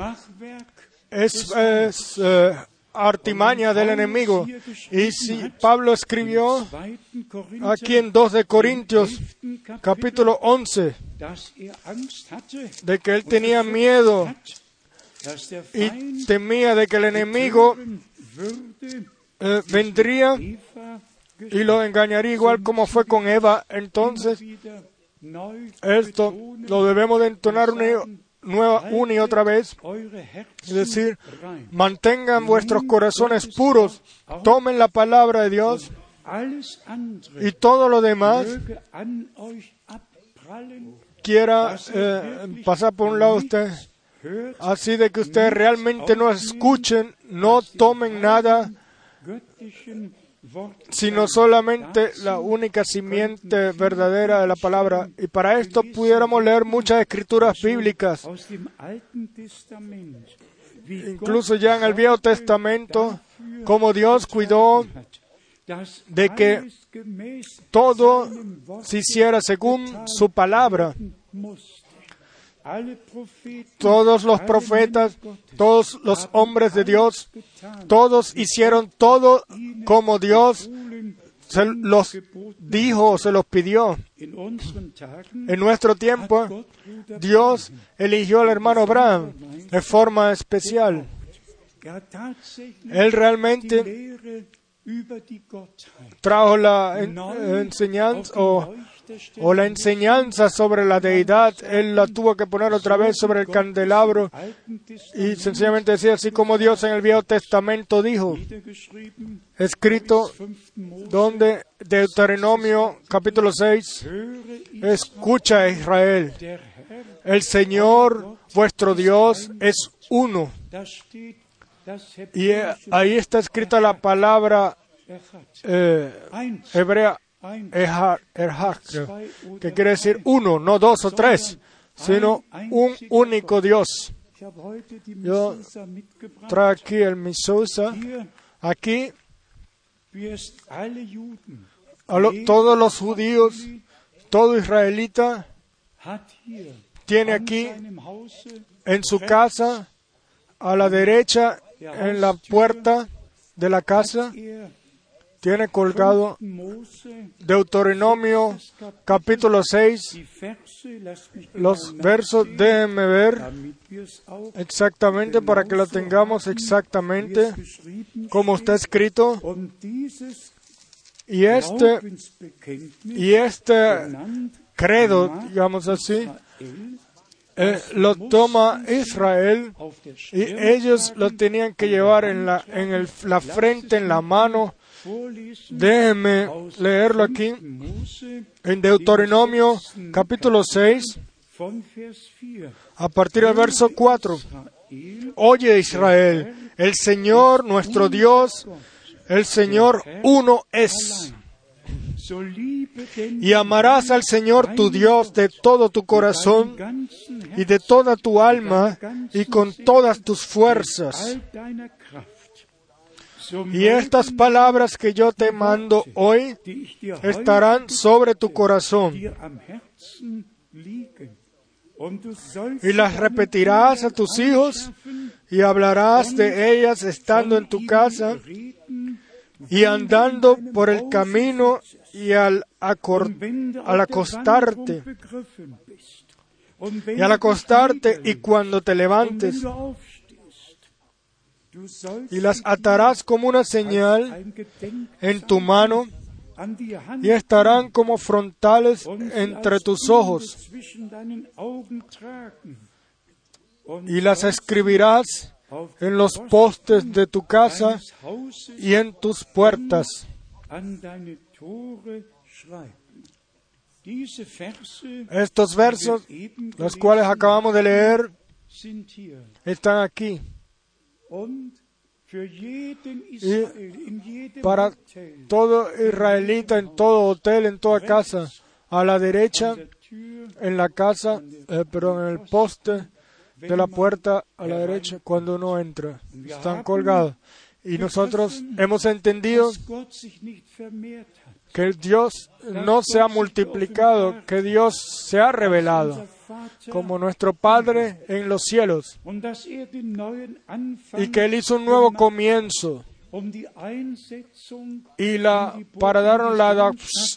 es, eh, artimaña del enemigo. Y si Pablo escribió aquí en 2 de Corintios, capítulo 11, de que él tenía miedo y temía de que el enemigo eh, vendría y lo engañaría igual como fue con Eva. Entonces, esto lo debemos de entonar una, una y otra vez. Es decir, mantengan vuestros corazones puros, tomen la palabra de Dios y todo lo demás quiera eh, pasar por un lado usted. Así de que ustedes realmente no escuchen, no tomen nada, sino solamente la única simiente verdadera de la palabra. Y para esto pudiéramos leer muchas escrituras bíblicas, incluso ya en el Viejo Testamento, como Dios cuidó de que todo se hiciera según su palabra. Todos los profetas, todos los hombres de Dios, todos hicieron todo como Dios se los dijo o se los pidió. En nuestro tiempo, Dios eligió al hermano Abraham de forma especial. Él realmente trajo la enseñanza o o la enseñanza sobre la deidad, él la tuvo que poner otra vez sobre el candelabro y sencillamente decía así como Dios en el Viejo Testamento dijo, escrito donde Deuteronomio capítulo 6, escucha Israel, el Señor vuestro Dios es uno. Y ahí está escrita la palabra eh, hebrea que quiere decir uno, no dos o tres, sino un único Dios. Yo traigo aquí el Misusa. Aquí todos los judíos, todo israelita, tiene aquí en su casa, a la derecha, en la puerta de la casa, tiene colgado Deuteronomio capítulo 6, los versos, déjenme ver exactamente para que lo tengamos exactamente como está escrito. Y este, y este credo, digamos así, eh, lo toma Israel y ellos lo tenían que llevar en la, en el, la frente, en la mano. Déjenme leerlo aquí en Deuteronomio capítulo 6, a partir del verso 4. Oye Israel, el Señor nuestro Dios, el Señor uno es. Y amarás al Señor tu Dios de todo tu corazón y de toda tu alma y con todas tus fuerzas. Y estas palabras que yo te mando hoy estarán sobre tu corazón. Y las repetirás a tus hijos y hablarás de ellas estando en tu casa y andando por el camino y al, al acostarte, y al acostarte y cuando te levantes, y las atarás como una señal en tu mano y estarán como frontales entre tus ojos. Y las escribirás en los postes de tu casa y en tus puertas. Estos versos, los cuales acabamos de leer, están aquí. Y para todo israelita, en todo hotel, en toda casa, a la derecha, en la casa, eh, pero en el poste de la puerta a la derecha, cuando uno entra, están colgados. Y nosotros hemos entendido que Dios no se ha multiplicado, que Dios se ha revelado como nuestro Padre en los cielos y que Él hizo un nuevo comienzo y la, para darnos la,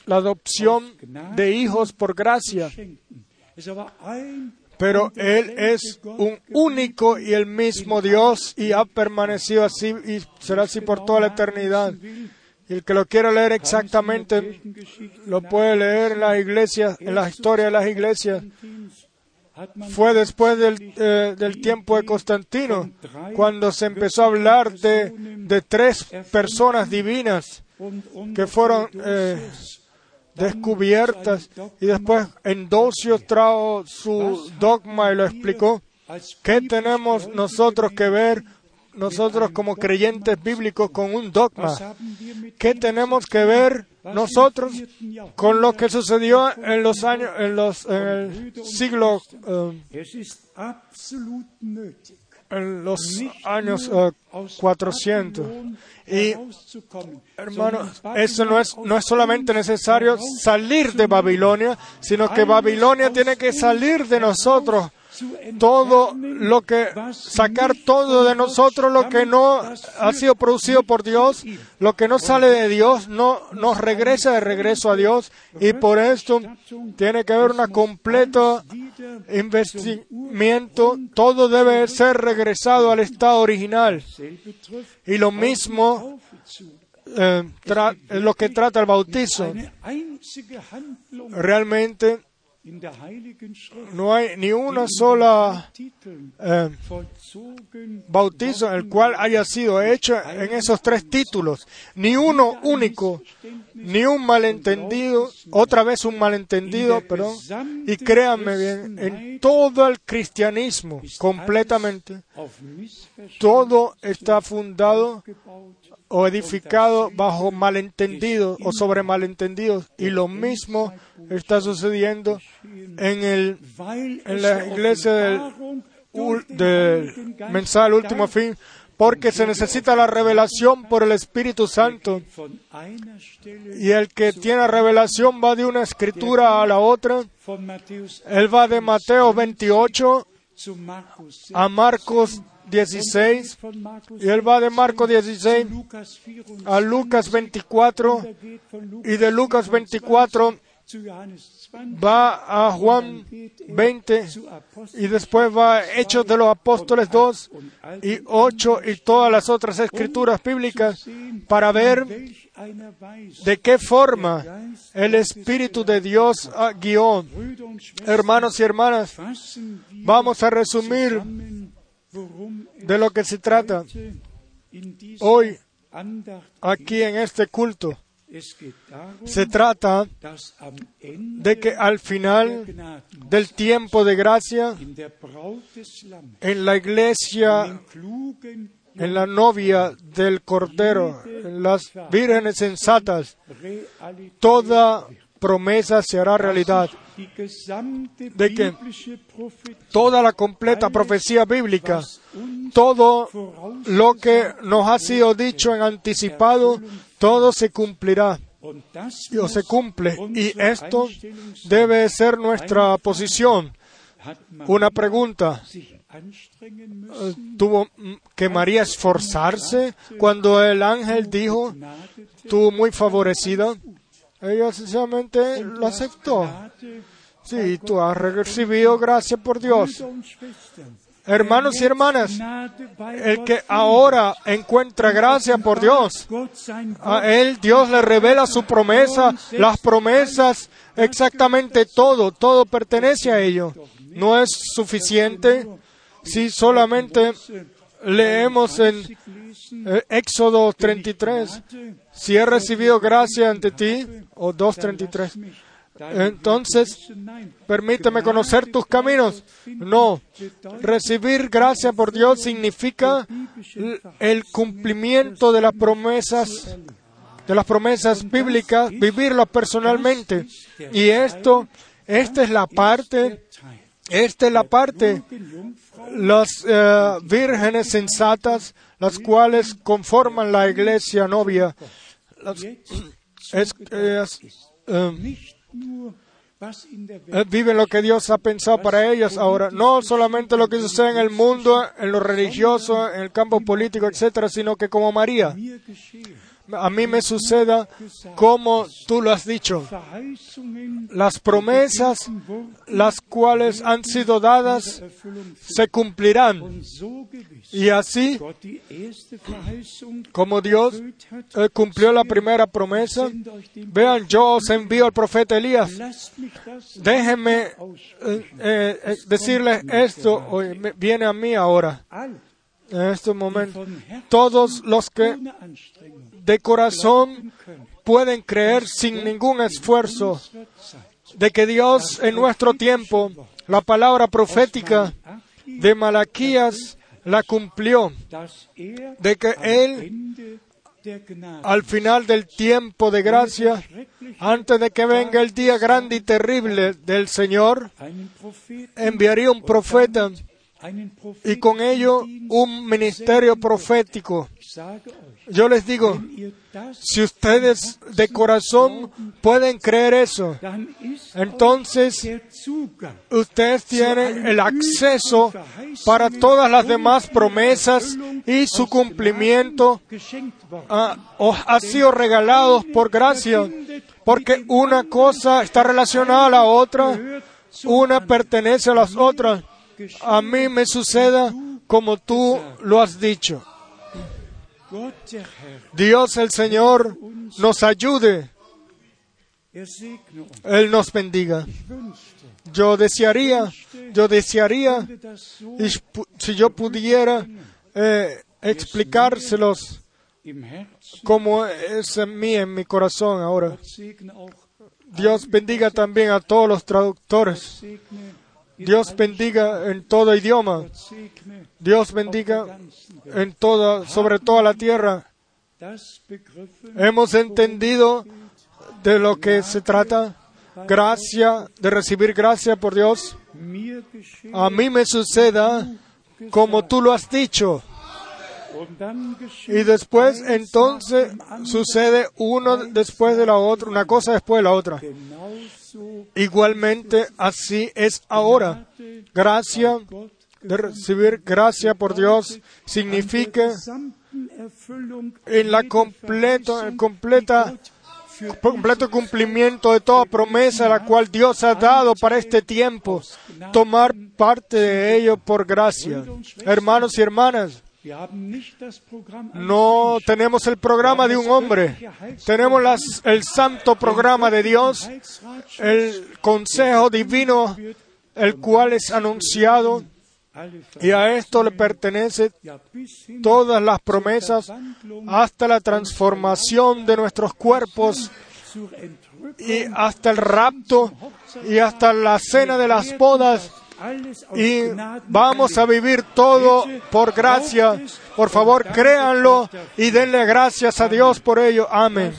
la adopción de hijos por gracia. Pero Él es un único y el mismo Dios y ha permanecido así y será así por toda la eternidad. Y el que lo quiera leer exactamente lo puede leer en las iglesias, en la historia de las iglesias. Fue después del, eh, del tiempo de Constantino cuando se empezó a hablar de, de tres personas divinas que fueron eh, descubiertas y después Endosio trajo su dogma y lo explicó. ¿Qué tenemos nosotros que ver nosotros como creyentes bíblicos con un dogma? ¿Qué tenemos que ver nosotros con lo que sucedió en los años, en los en siglo, eh, en los años 400? Y, hermano, eso no es, no es solamente necesario salir de Babilonia, sino que Babilonia tiene que salir de nosotros todo lo que, sacar todo de nosotros lo que no ha sido producido por Dios, lo que no sale de Dios, no nos regresa de regreso a Dios y por esto tiene que haber un completo investimiento, todo debe ser regresado al estado original. Y lo mismo eh, lo que trata el bautizo. Realmente no hay ni una sola eh, bautizo en el cual haya sido hecho en esos tres títulos, ni uno único, ni un malentendido, otra vez un malentendido, perdón, y créanme bien, en todo el cristianismo completamente, todo está fundado o edificado bajo malentendidos o sobre malentendidos. Y lo mismo está sucediendo en, el, en la iglesia del, del mensaje último fin, porque se necesita la revelación por el Espíritu Santo. Y el que tiene revelación va de una escritura a la otra. Él va de Mateo 28 a Marcos 16 y él va de Marcos 16 a Lucas 24 y de Lucas 24 va a Juan 20 y después va a Hechos de los Apóstoles 2 y 8 y todas las otras escrituras bíblicas para ver de qué forma el Espíritu de Dios guió. Hermanos y hermanas, vamos a resumir de lo que se trata hoy aquí en este culto. Se trata de que al final del tiempo de gracia, en la iglesia, en la novia del Cordero, en las vírgenes sensatas, toda promesa se hará realidad. De que toda la completa profecía bíblica, todo lo que nos ha sido dicho en anticipado, todo se cumplirá o se cumple. Y esto debe ser nuestra posición. Una pregunta. ¿Tuvo que María esforzarse cuando el ángel dijo, tú muy favorecida? Ella sencillamente lo aceptó. Sí, tú has recibido gracia por Dios. Hermanos y hermanas, el que ahora encuentra gracia por Dios, a él Dios le revela su promesa, las promesas, exactamente todo, todo pertenece a ello. No es suficiente si solamente leemos en eh, Éxodo 33, si he recibido gracia ante ti, o 2.33, entonces, permíteme conocer tus caminos. No, recibir gracia por Dios significa el cumplimiento de las promesas, de las promesas bíblicas, vivirlo personalmente. Y esto, esta es la parte, esta es la parte, las eh, vírgenes sensatas, las cuales conforman la iglesia novia. es, eh, eh, viven lo que Dios ha pensado para ellos ahora. No solamente lo que sucede en el mundo, en lo religioso, en el campo político, etcétera, sino que como María a mí me suceda como tú lo has dicho. Las promesas, las cuales han sido dadas, se cumplirán. Y así, como Dios eh, cumplió la primera promesa, vean, yo os envío al profeta Elías. Déjenme eh, eh, decirles esto, viene a mí ahora en este momento, todos los que de corazón pueden creer sin ningún esfuerzo de que Dios en nuestro tiempo, la palabra profética de Malaquías la cumplió, de que Él al final del tiempo de gracia, antes de que venga el día grande y terrible del Señor, enviaría un profeta y con ello un ministerio profético. Yo les digo, si ustedes de corazón pueden creer eso, entonces ustedes tienen el acceso para todas las demás promesas y su cumplimiento ah, ha sido regalado por gracia, porque una cosa está relacionada a la otra, una pertenece a las otras a mí me suceda como tú lo has dicho. Dios el Señor nos ayude. Él nos bendiga. Yo desearía, yo desearía, si yo pudiera eh, explicárselos como es en mí, en mi corazón ahora. Dios bendiga también a todos los traductores. Dios bendiga en todo idioma. Dios bendiga en toda, sobre toda la tierra. Hemos entendido de lo que se trata. Gracia, de recibir gracia por Dios. A mí me suceda como tú lo has dicho. Y después, entonces, sucede uno después de la otra, una cosa después de la otra. Igualmente, así es ahora. Gracia, recibir gracia por Dios significa en la completa, completa completo cumplimiento de toda promesa la cual Dios ha dado para este tiempo, tomar parte de ello por gracia. Hermanos y hermanas, no tenemos el programa de un hombre, tenemos el santo programa de Dios, el consejo divino, el cual es anunciado. Y a esto le pertenece todas las promesas hasta la transformación de nuestros cuerpos y hasta el rapto y hasta la cena de las bodas y vamos a vivir todo por gracia. Por favor, créanlo y denle gracias a Dios por ello. Amén.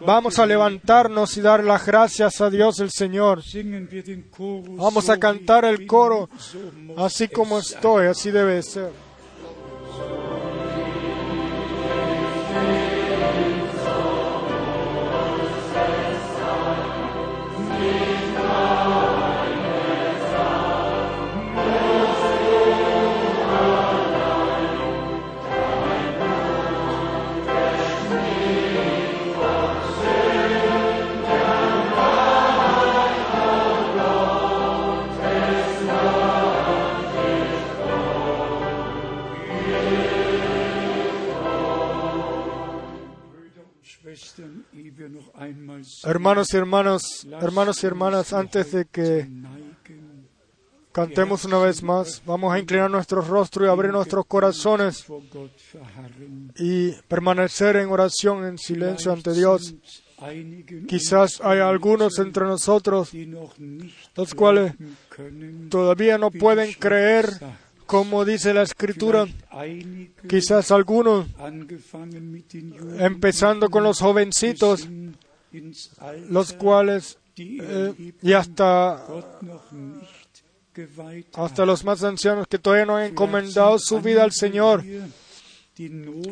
Vamos a levantarnos y dar las gracias a Dios el Señor. Vamos a cantar el coro así como estoy, así debe ser. Hermanos y hermanas, hermanos y hermanas, antes de que cantemos una vez más, vamos a inclinar nuestro rostro y abrir nuestros corazones y permanecer en oración, en silencio ante Dios. Quizás hay algunos entre nosotros los cuales todavía no pueden creer como dice la escritura, quizás algunos, empezando con los jovencitos, los cuales, eh, y hasta, hasta los más ancianos que todavía no han encomendado su vida al Señor.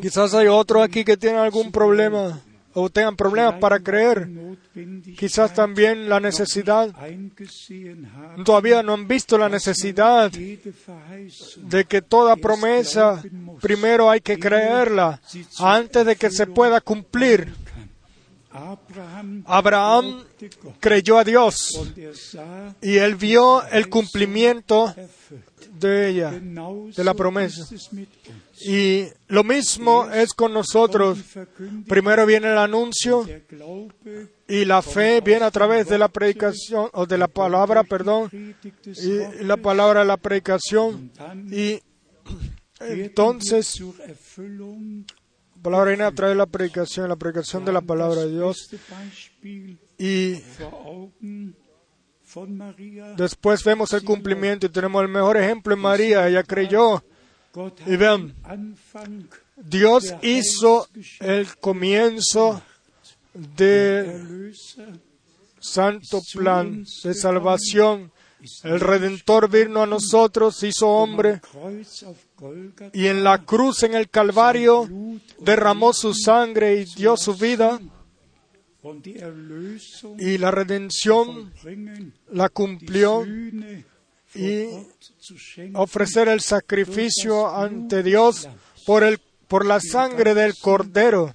Quizás hay otros aquí que tienen algún problema o tengan problemas para creer. Quizás también la necesidad, todavía no han visto la necesidad de que toda promesa primero hay que creerla antes de que se pueda cumplir. Abraham creyó a Dios y él vio el cumplimiento de ella, de la promesa. Y lo mismo es con nosotros. Primero viene el anuncio y la fe viene a través de la predicación o de la palabra, perdón, y la palabra de la predicación y entonces palabra viene a través de la predicación, la predicación de la palabra de Dios. Y después vemos el cumplimiento y tenemos el mejor ejemplo en María, ella creyó. Y vean, Dios hizo el comienzo del santo plan de salvación. El Redentor vino a nosotros, hizo hombre, y en la cruz, en el Calvario, derramó su sangre y dio su vida. Y la redención la cumplió y ofrecer el sacrificio ante Dios por, el, por la sangre del Cordero,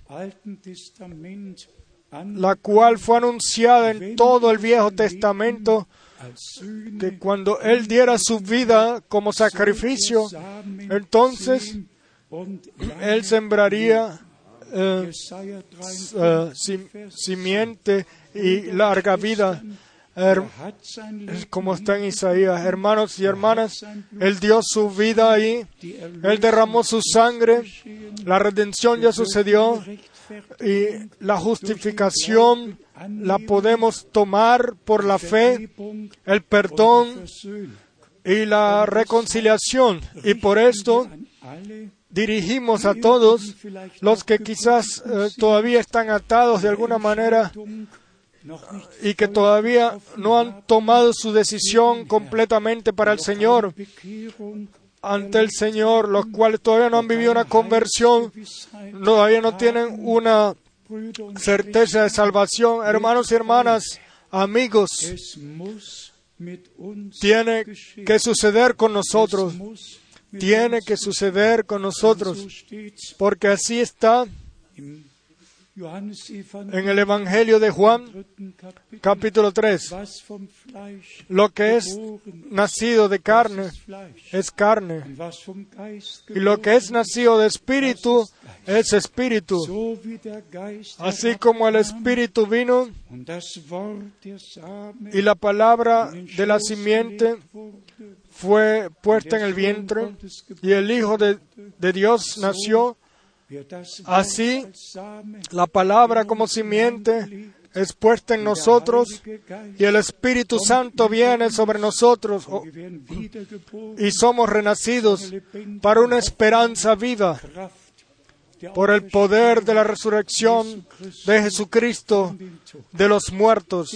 la cual fue anunciada en todo el Viejo Testamento, que cuando Él diera su vida como sacrificio, entonces Él sembraría eh, eh, simiente y larga vida. Como está en Isaías, hermanos y hermanas, Él dio su vida ahí, Él derramó su sangre, la redención ya sucedió y la justificación la podemos tomar por la fe, el perdón y la reconciliación. Y por esto dirigimos a todos los que quizás eh, todavía están atados de alguna manera y que todavía no han tomado su decisión completamente para el Señor, ante el Señor, los cuales todavía no han vivido una conversión, todavía no tienen una certeza de salvación. Hermanos y hermanas, amigos, tiene que suceder con nosotros. Tiene que suceder con nosotros. Porque así está en el Evangelio de Juan, capítulo 3, lo que es nacido de carne es carne, y lo que es nacido de espíritu es espíritu. Así como el espíritu vino y la palabra de la simiente fue puesta en el vientre y el Hijo de, de Dios nació, Así, la palabra como simiente es puesta en nosotros y el Espíritu Santo viene sobre nosotros oh, y somos renacidos para una esperanza viva por el poder de la resurrección de Jesucristo de los muertos.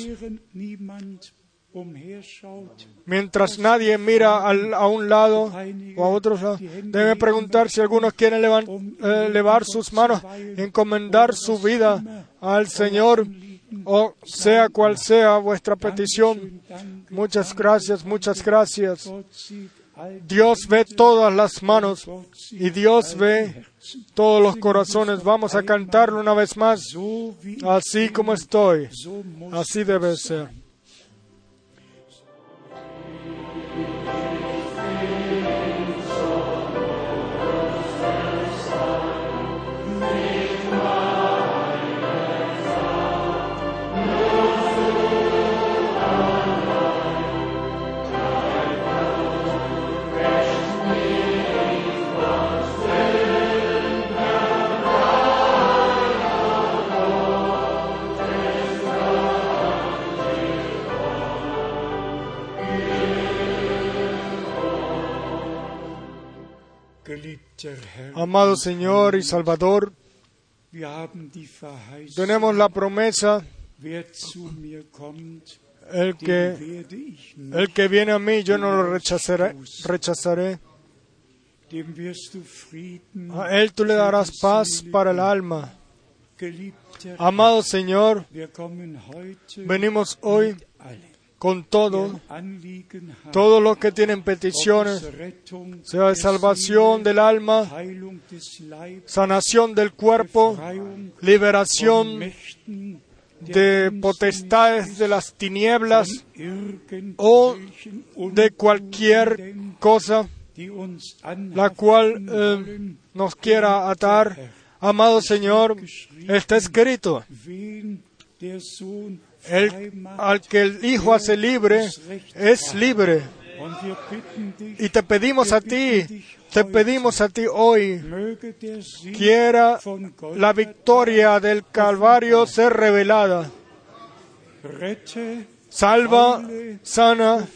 Mientras nadie mira a un lado o a otro lado, debe preguntar si algunos quieren eh, elevar sus manos, encomendar su vida al Señor, o sea cual sea vuestra petición. Muchas gracias, muchas gracias. Dios ve todas las manos y Dios ve todos los corazones. Vamos a cantarlo una vez más. Así como estoy, así debe ser. Amado Señor y Salvador, tenemos la promesa, el que, el que viene a mí yo no lo rechazaré. A Él tú le darás paz para el alma. Amado Señor, venimos hoy con todo, todo lo que tienen peticiones, sea de salvación del alma, sanación del cuerpo, liberación de potestades de las tinieblas o de cualquier cosa la cual eh, nos quiera atar. Amado Señor, está escrito el, al que el Hijo hace libre es libre. Y te pedimos a ti, te pedimos a ti hoy, quiera la victoria del Calvario ser revelada. Salva, sana,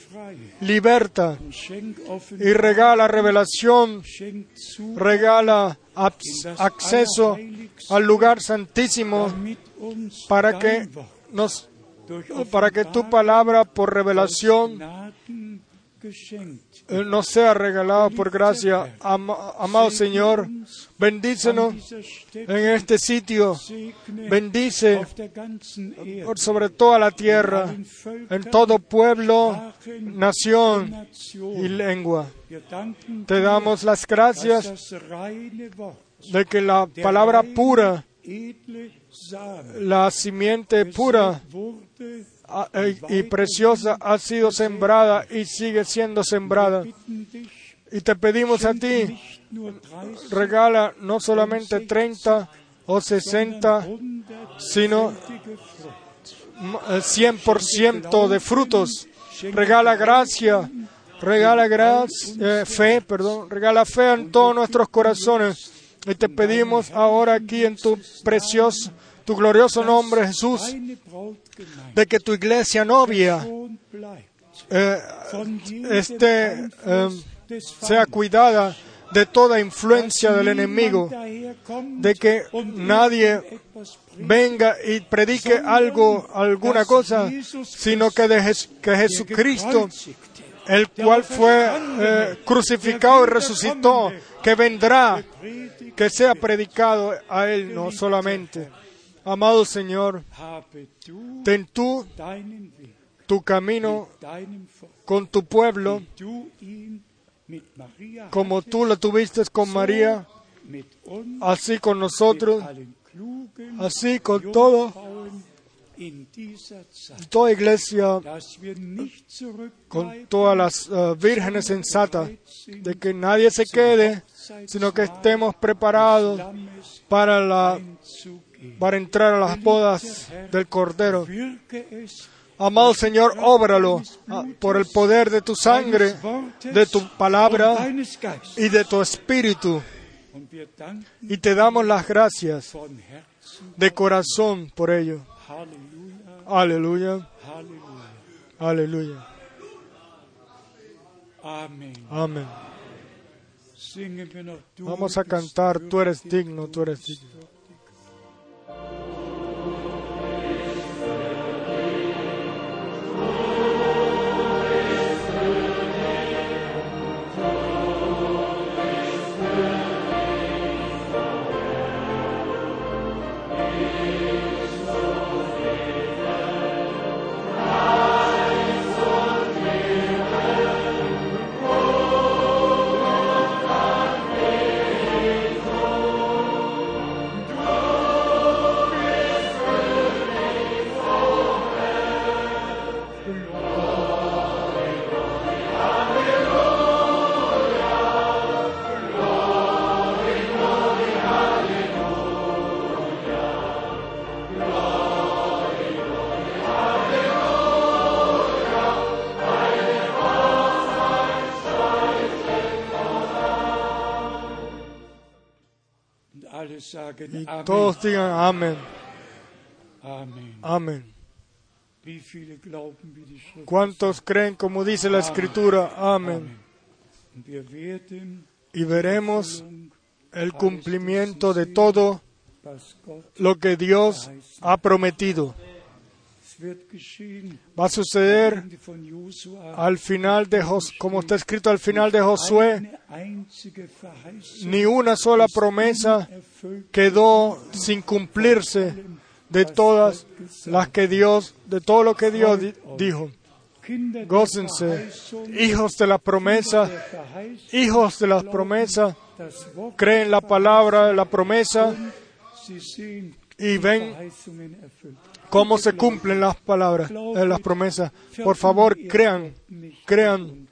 liberta y regala revelación, regala acceso al lugar santísimo para que nos para que tu palabra por revelación eh, nos sea regalada por gracia. amado Señor, bendícenos en este sitio. Bendice sobre toda la tierra, en todo pueblo, nación y lengua. Te damos las gracias de que la palabra pura la simiente pura y preciosa ha sido sembrada y sigue siendo sembrada. Y te pedimos a ti, regala no solamente 30 o 60, sino 100% de frutos. Regala gracia, regala gracia, eh, fe, perdón, regala fe en todos nuestros corazones. Y te pedimos ahora aquí en tu precioso tu glorioso nombre, Jesús, de que tu iglesia novia eh, este, sea cuidada de toda influencia del enemigo, de que nadie venga y predique algo, alguna cosa, sino que, de que Jesucristo, el cual fue eh, crucificado y resucitó, que vendrá, que sea predicado a Él, no solamente. Amado Señor, ten tú tu camino con tu pueblo, como tú lo tuviste con María, así con nosotros, así con todo, toda iglesia, con todas las uh, vírgenes sensatas, de que nadie se quede, sino que estemos preparados para, la, para entrar a las bodas del Cordero. Amado Señor, óbralo ah, por el poder de tu sangre, de tu palabra y de tu espíritu. Y te damos las gracias de corazón por ello. Aleluya. Aleluya. Amén. Vamos a cantar, tú eres digno, tú eres digno. Todos digan amén. Amén. ¿Cuántos creen como dice la escritura? Amén. Y veremos el cumplimiento de todo lo que Dios ha prometido. Va a suceder al final de como está escrito al final de Josué, ni una sola promesa quedó sin cumplirse de todas las que Dios, de todo lo que Dios dijo. Gócense, hijos de la promesa, hijos de la promesa, creen la palabra, la promesa. y ven cómo se cumplen las palabras, eh, las promesas. Por favor, crean, crean.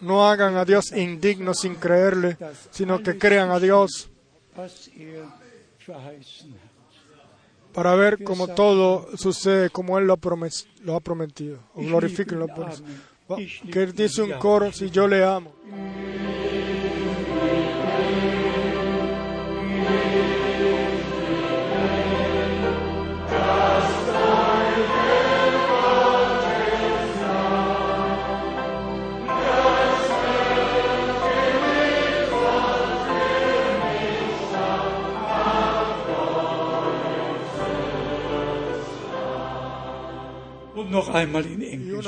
No hagan a Dios indigno sin creerle, sino que crean a Dios para ver cómo todo sucede como Él lo, ha prometido. O glorifiquenlo por eso. Que dice un coro si yo le amo. Noch einmal in Englisch.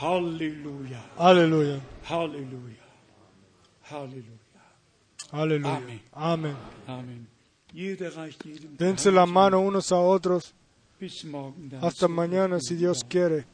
Halleluja. Halleluja. Halleluja. Halleluja. Aleluya. Amén. Amén. Dense la mano unos a otros. Hasta mañana, si Dios quiere.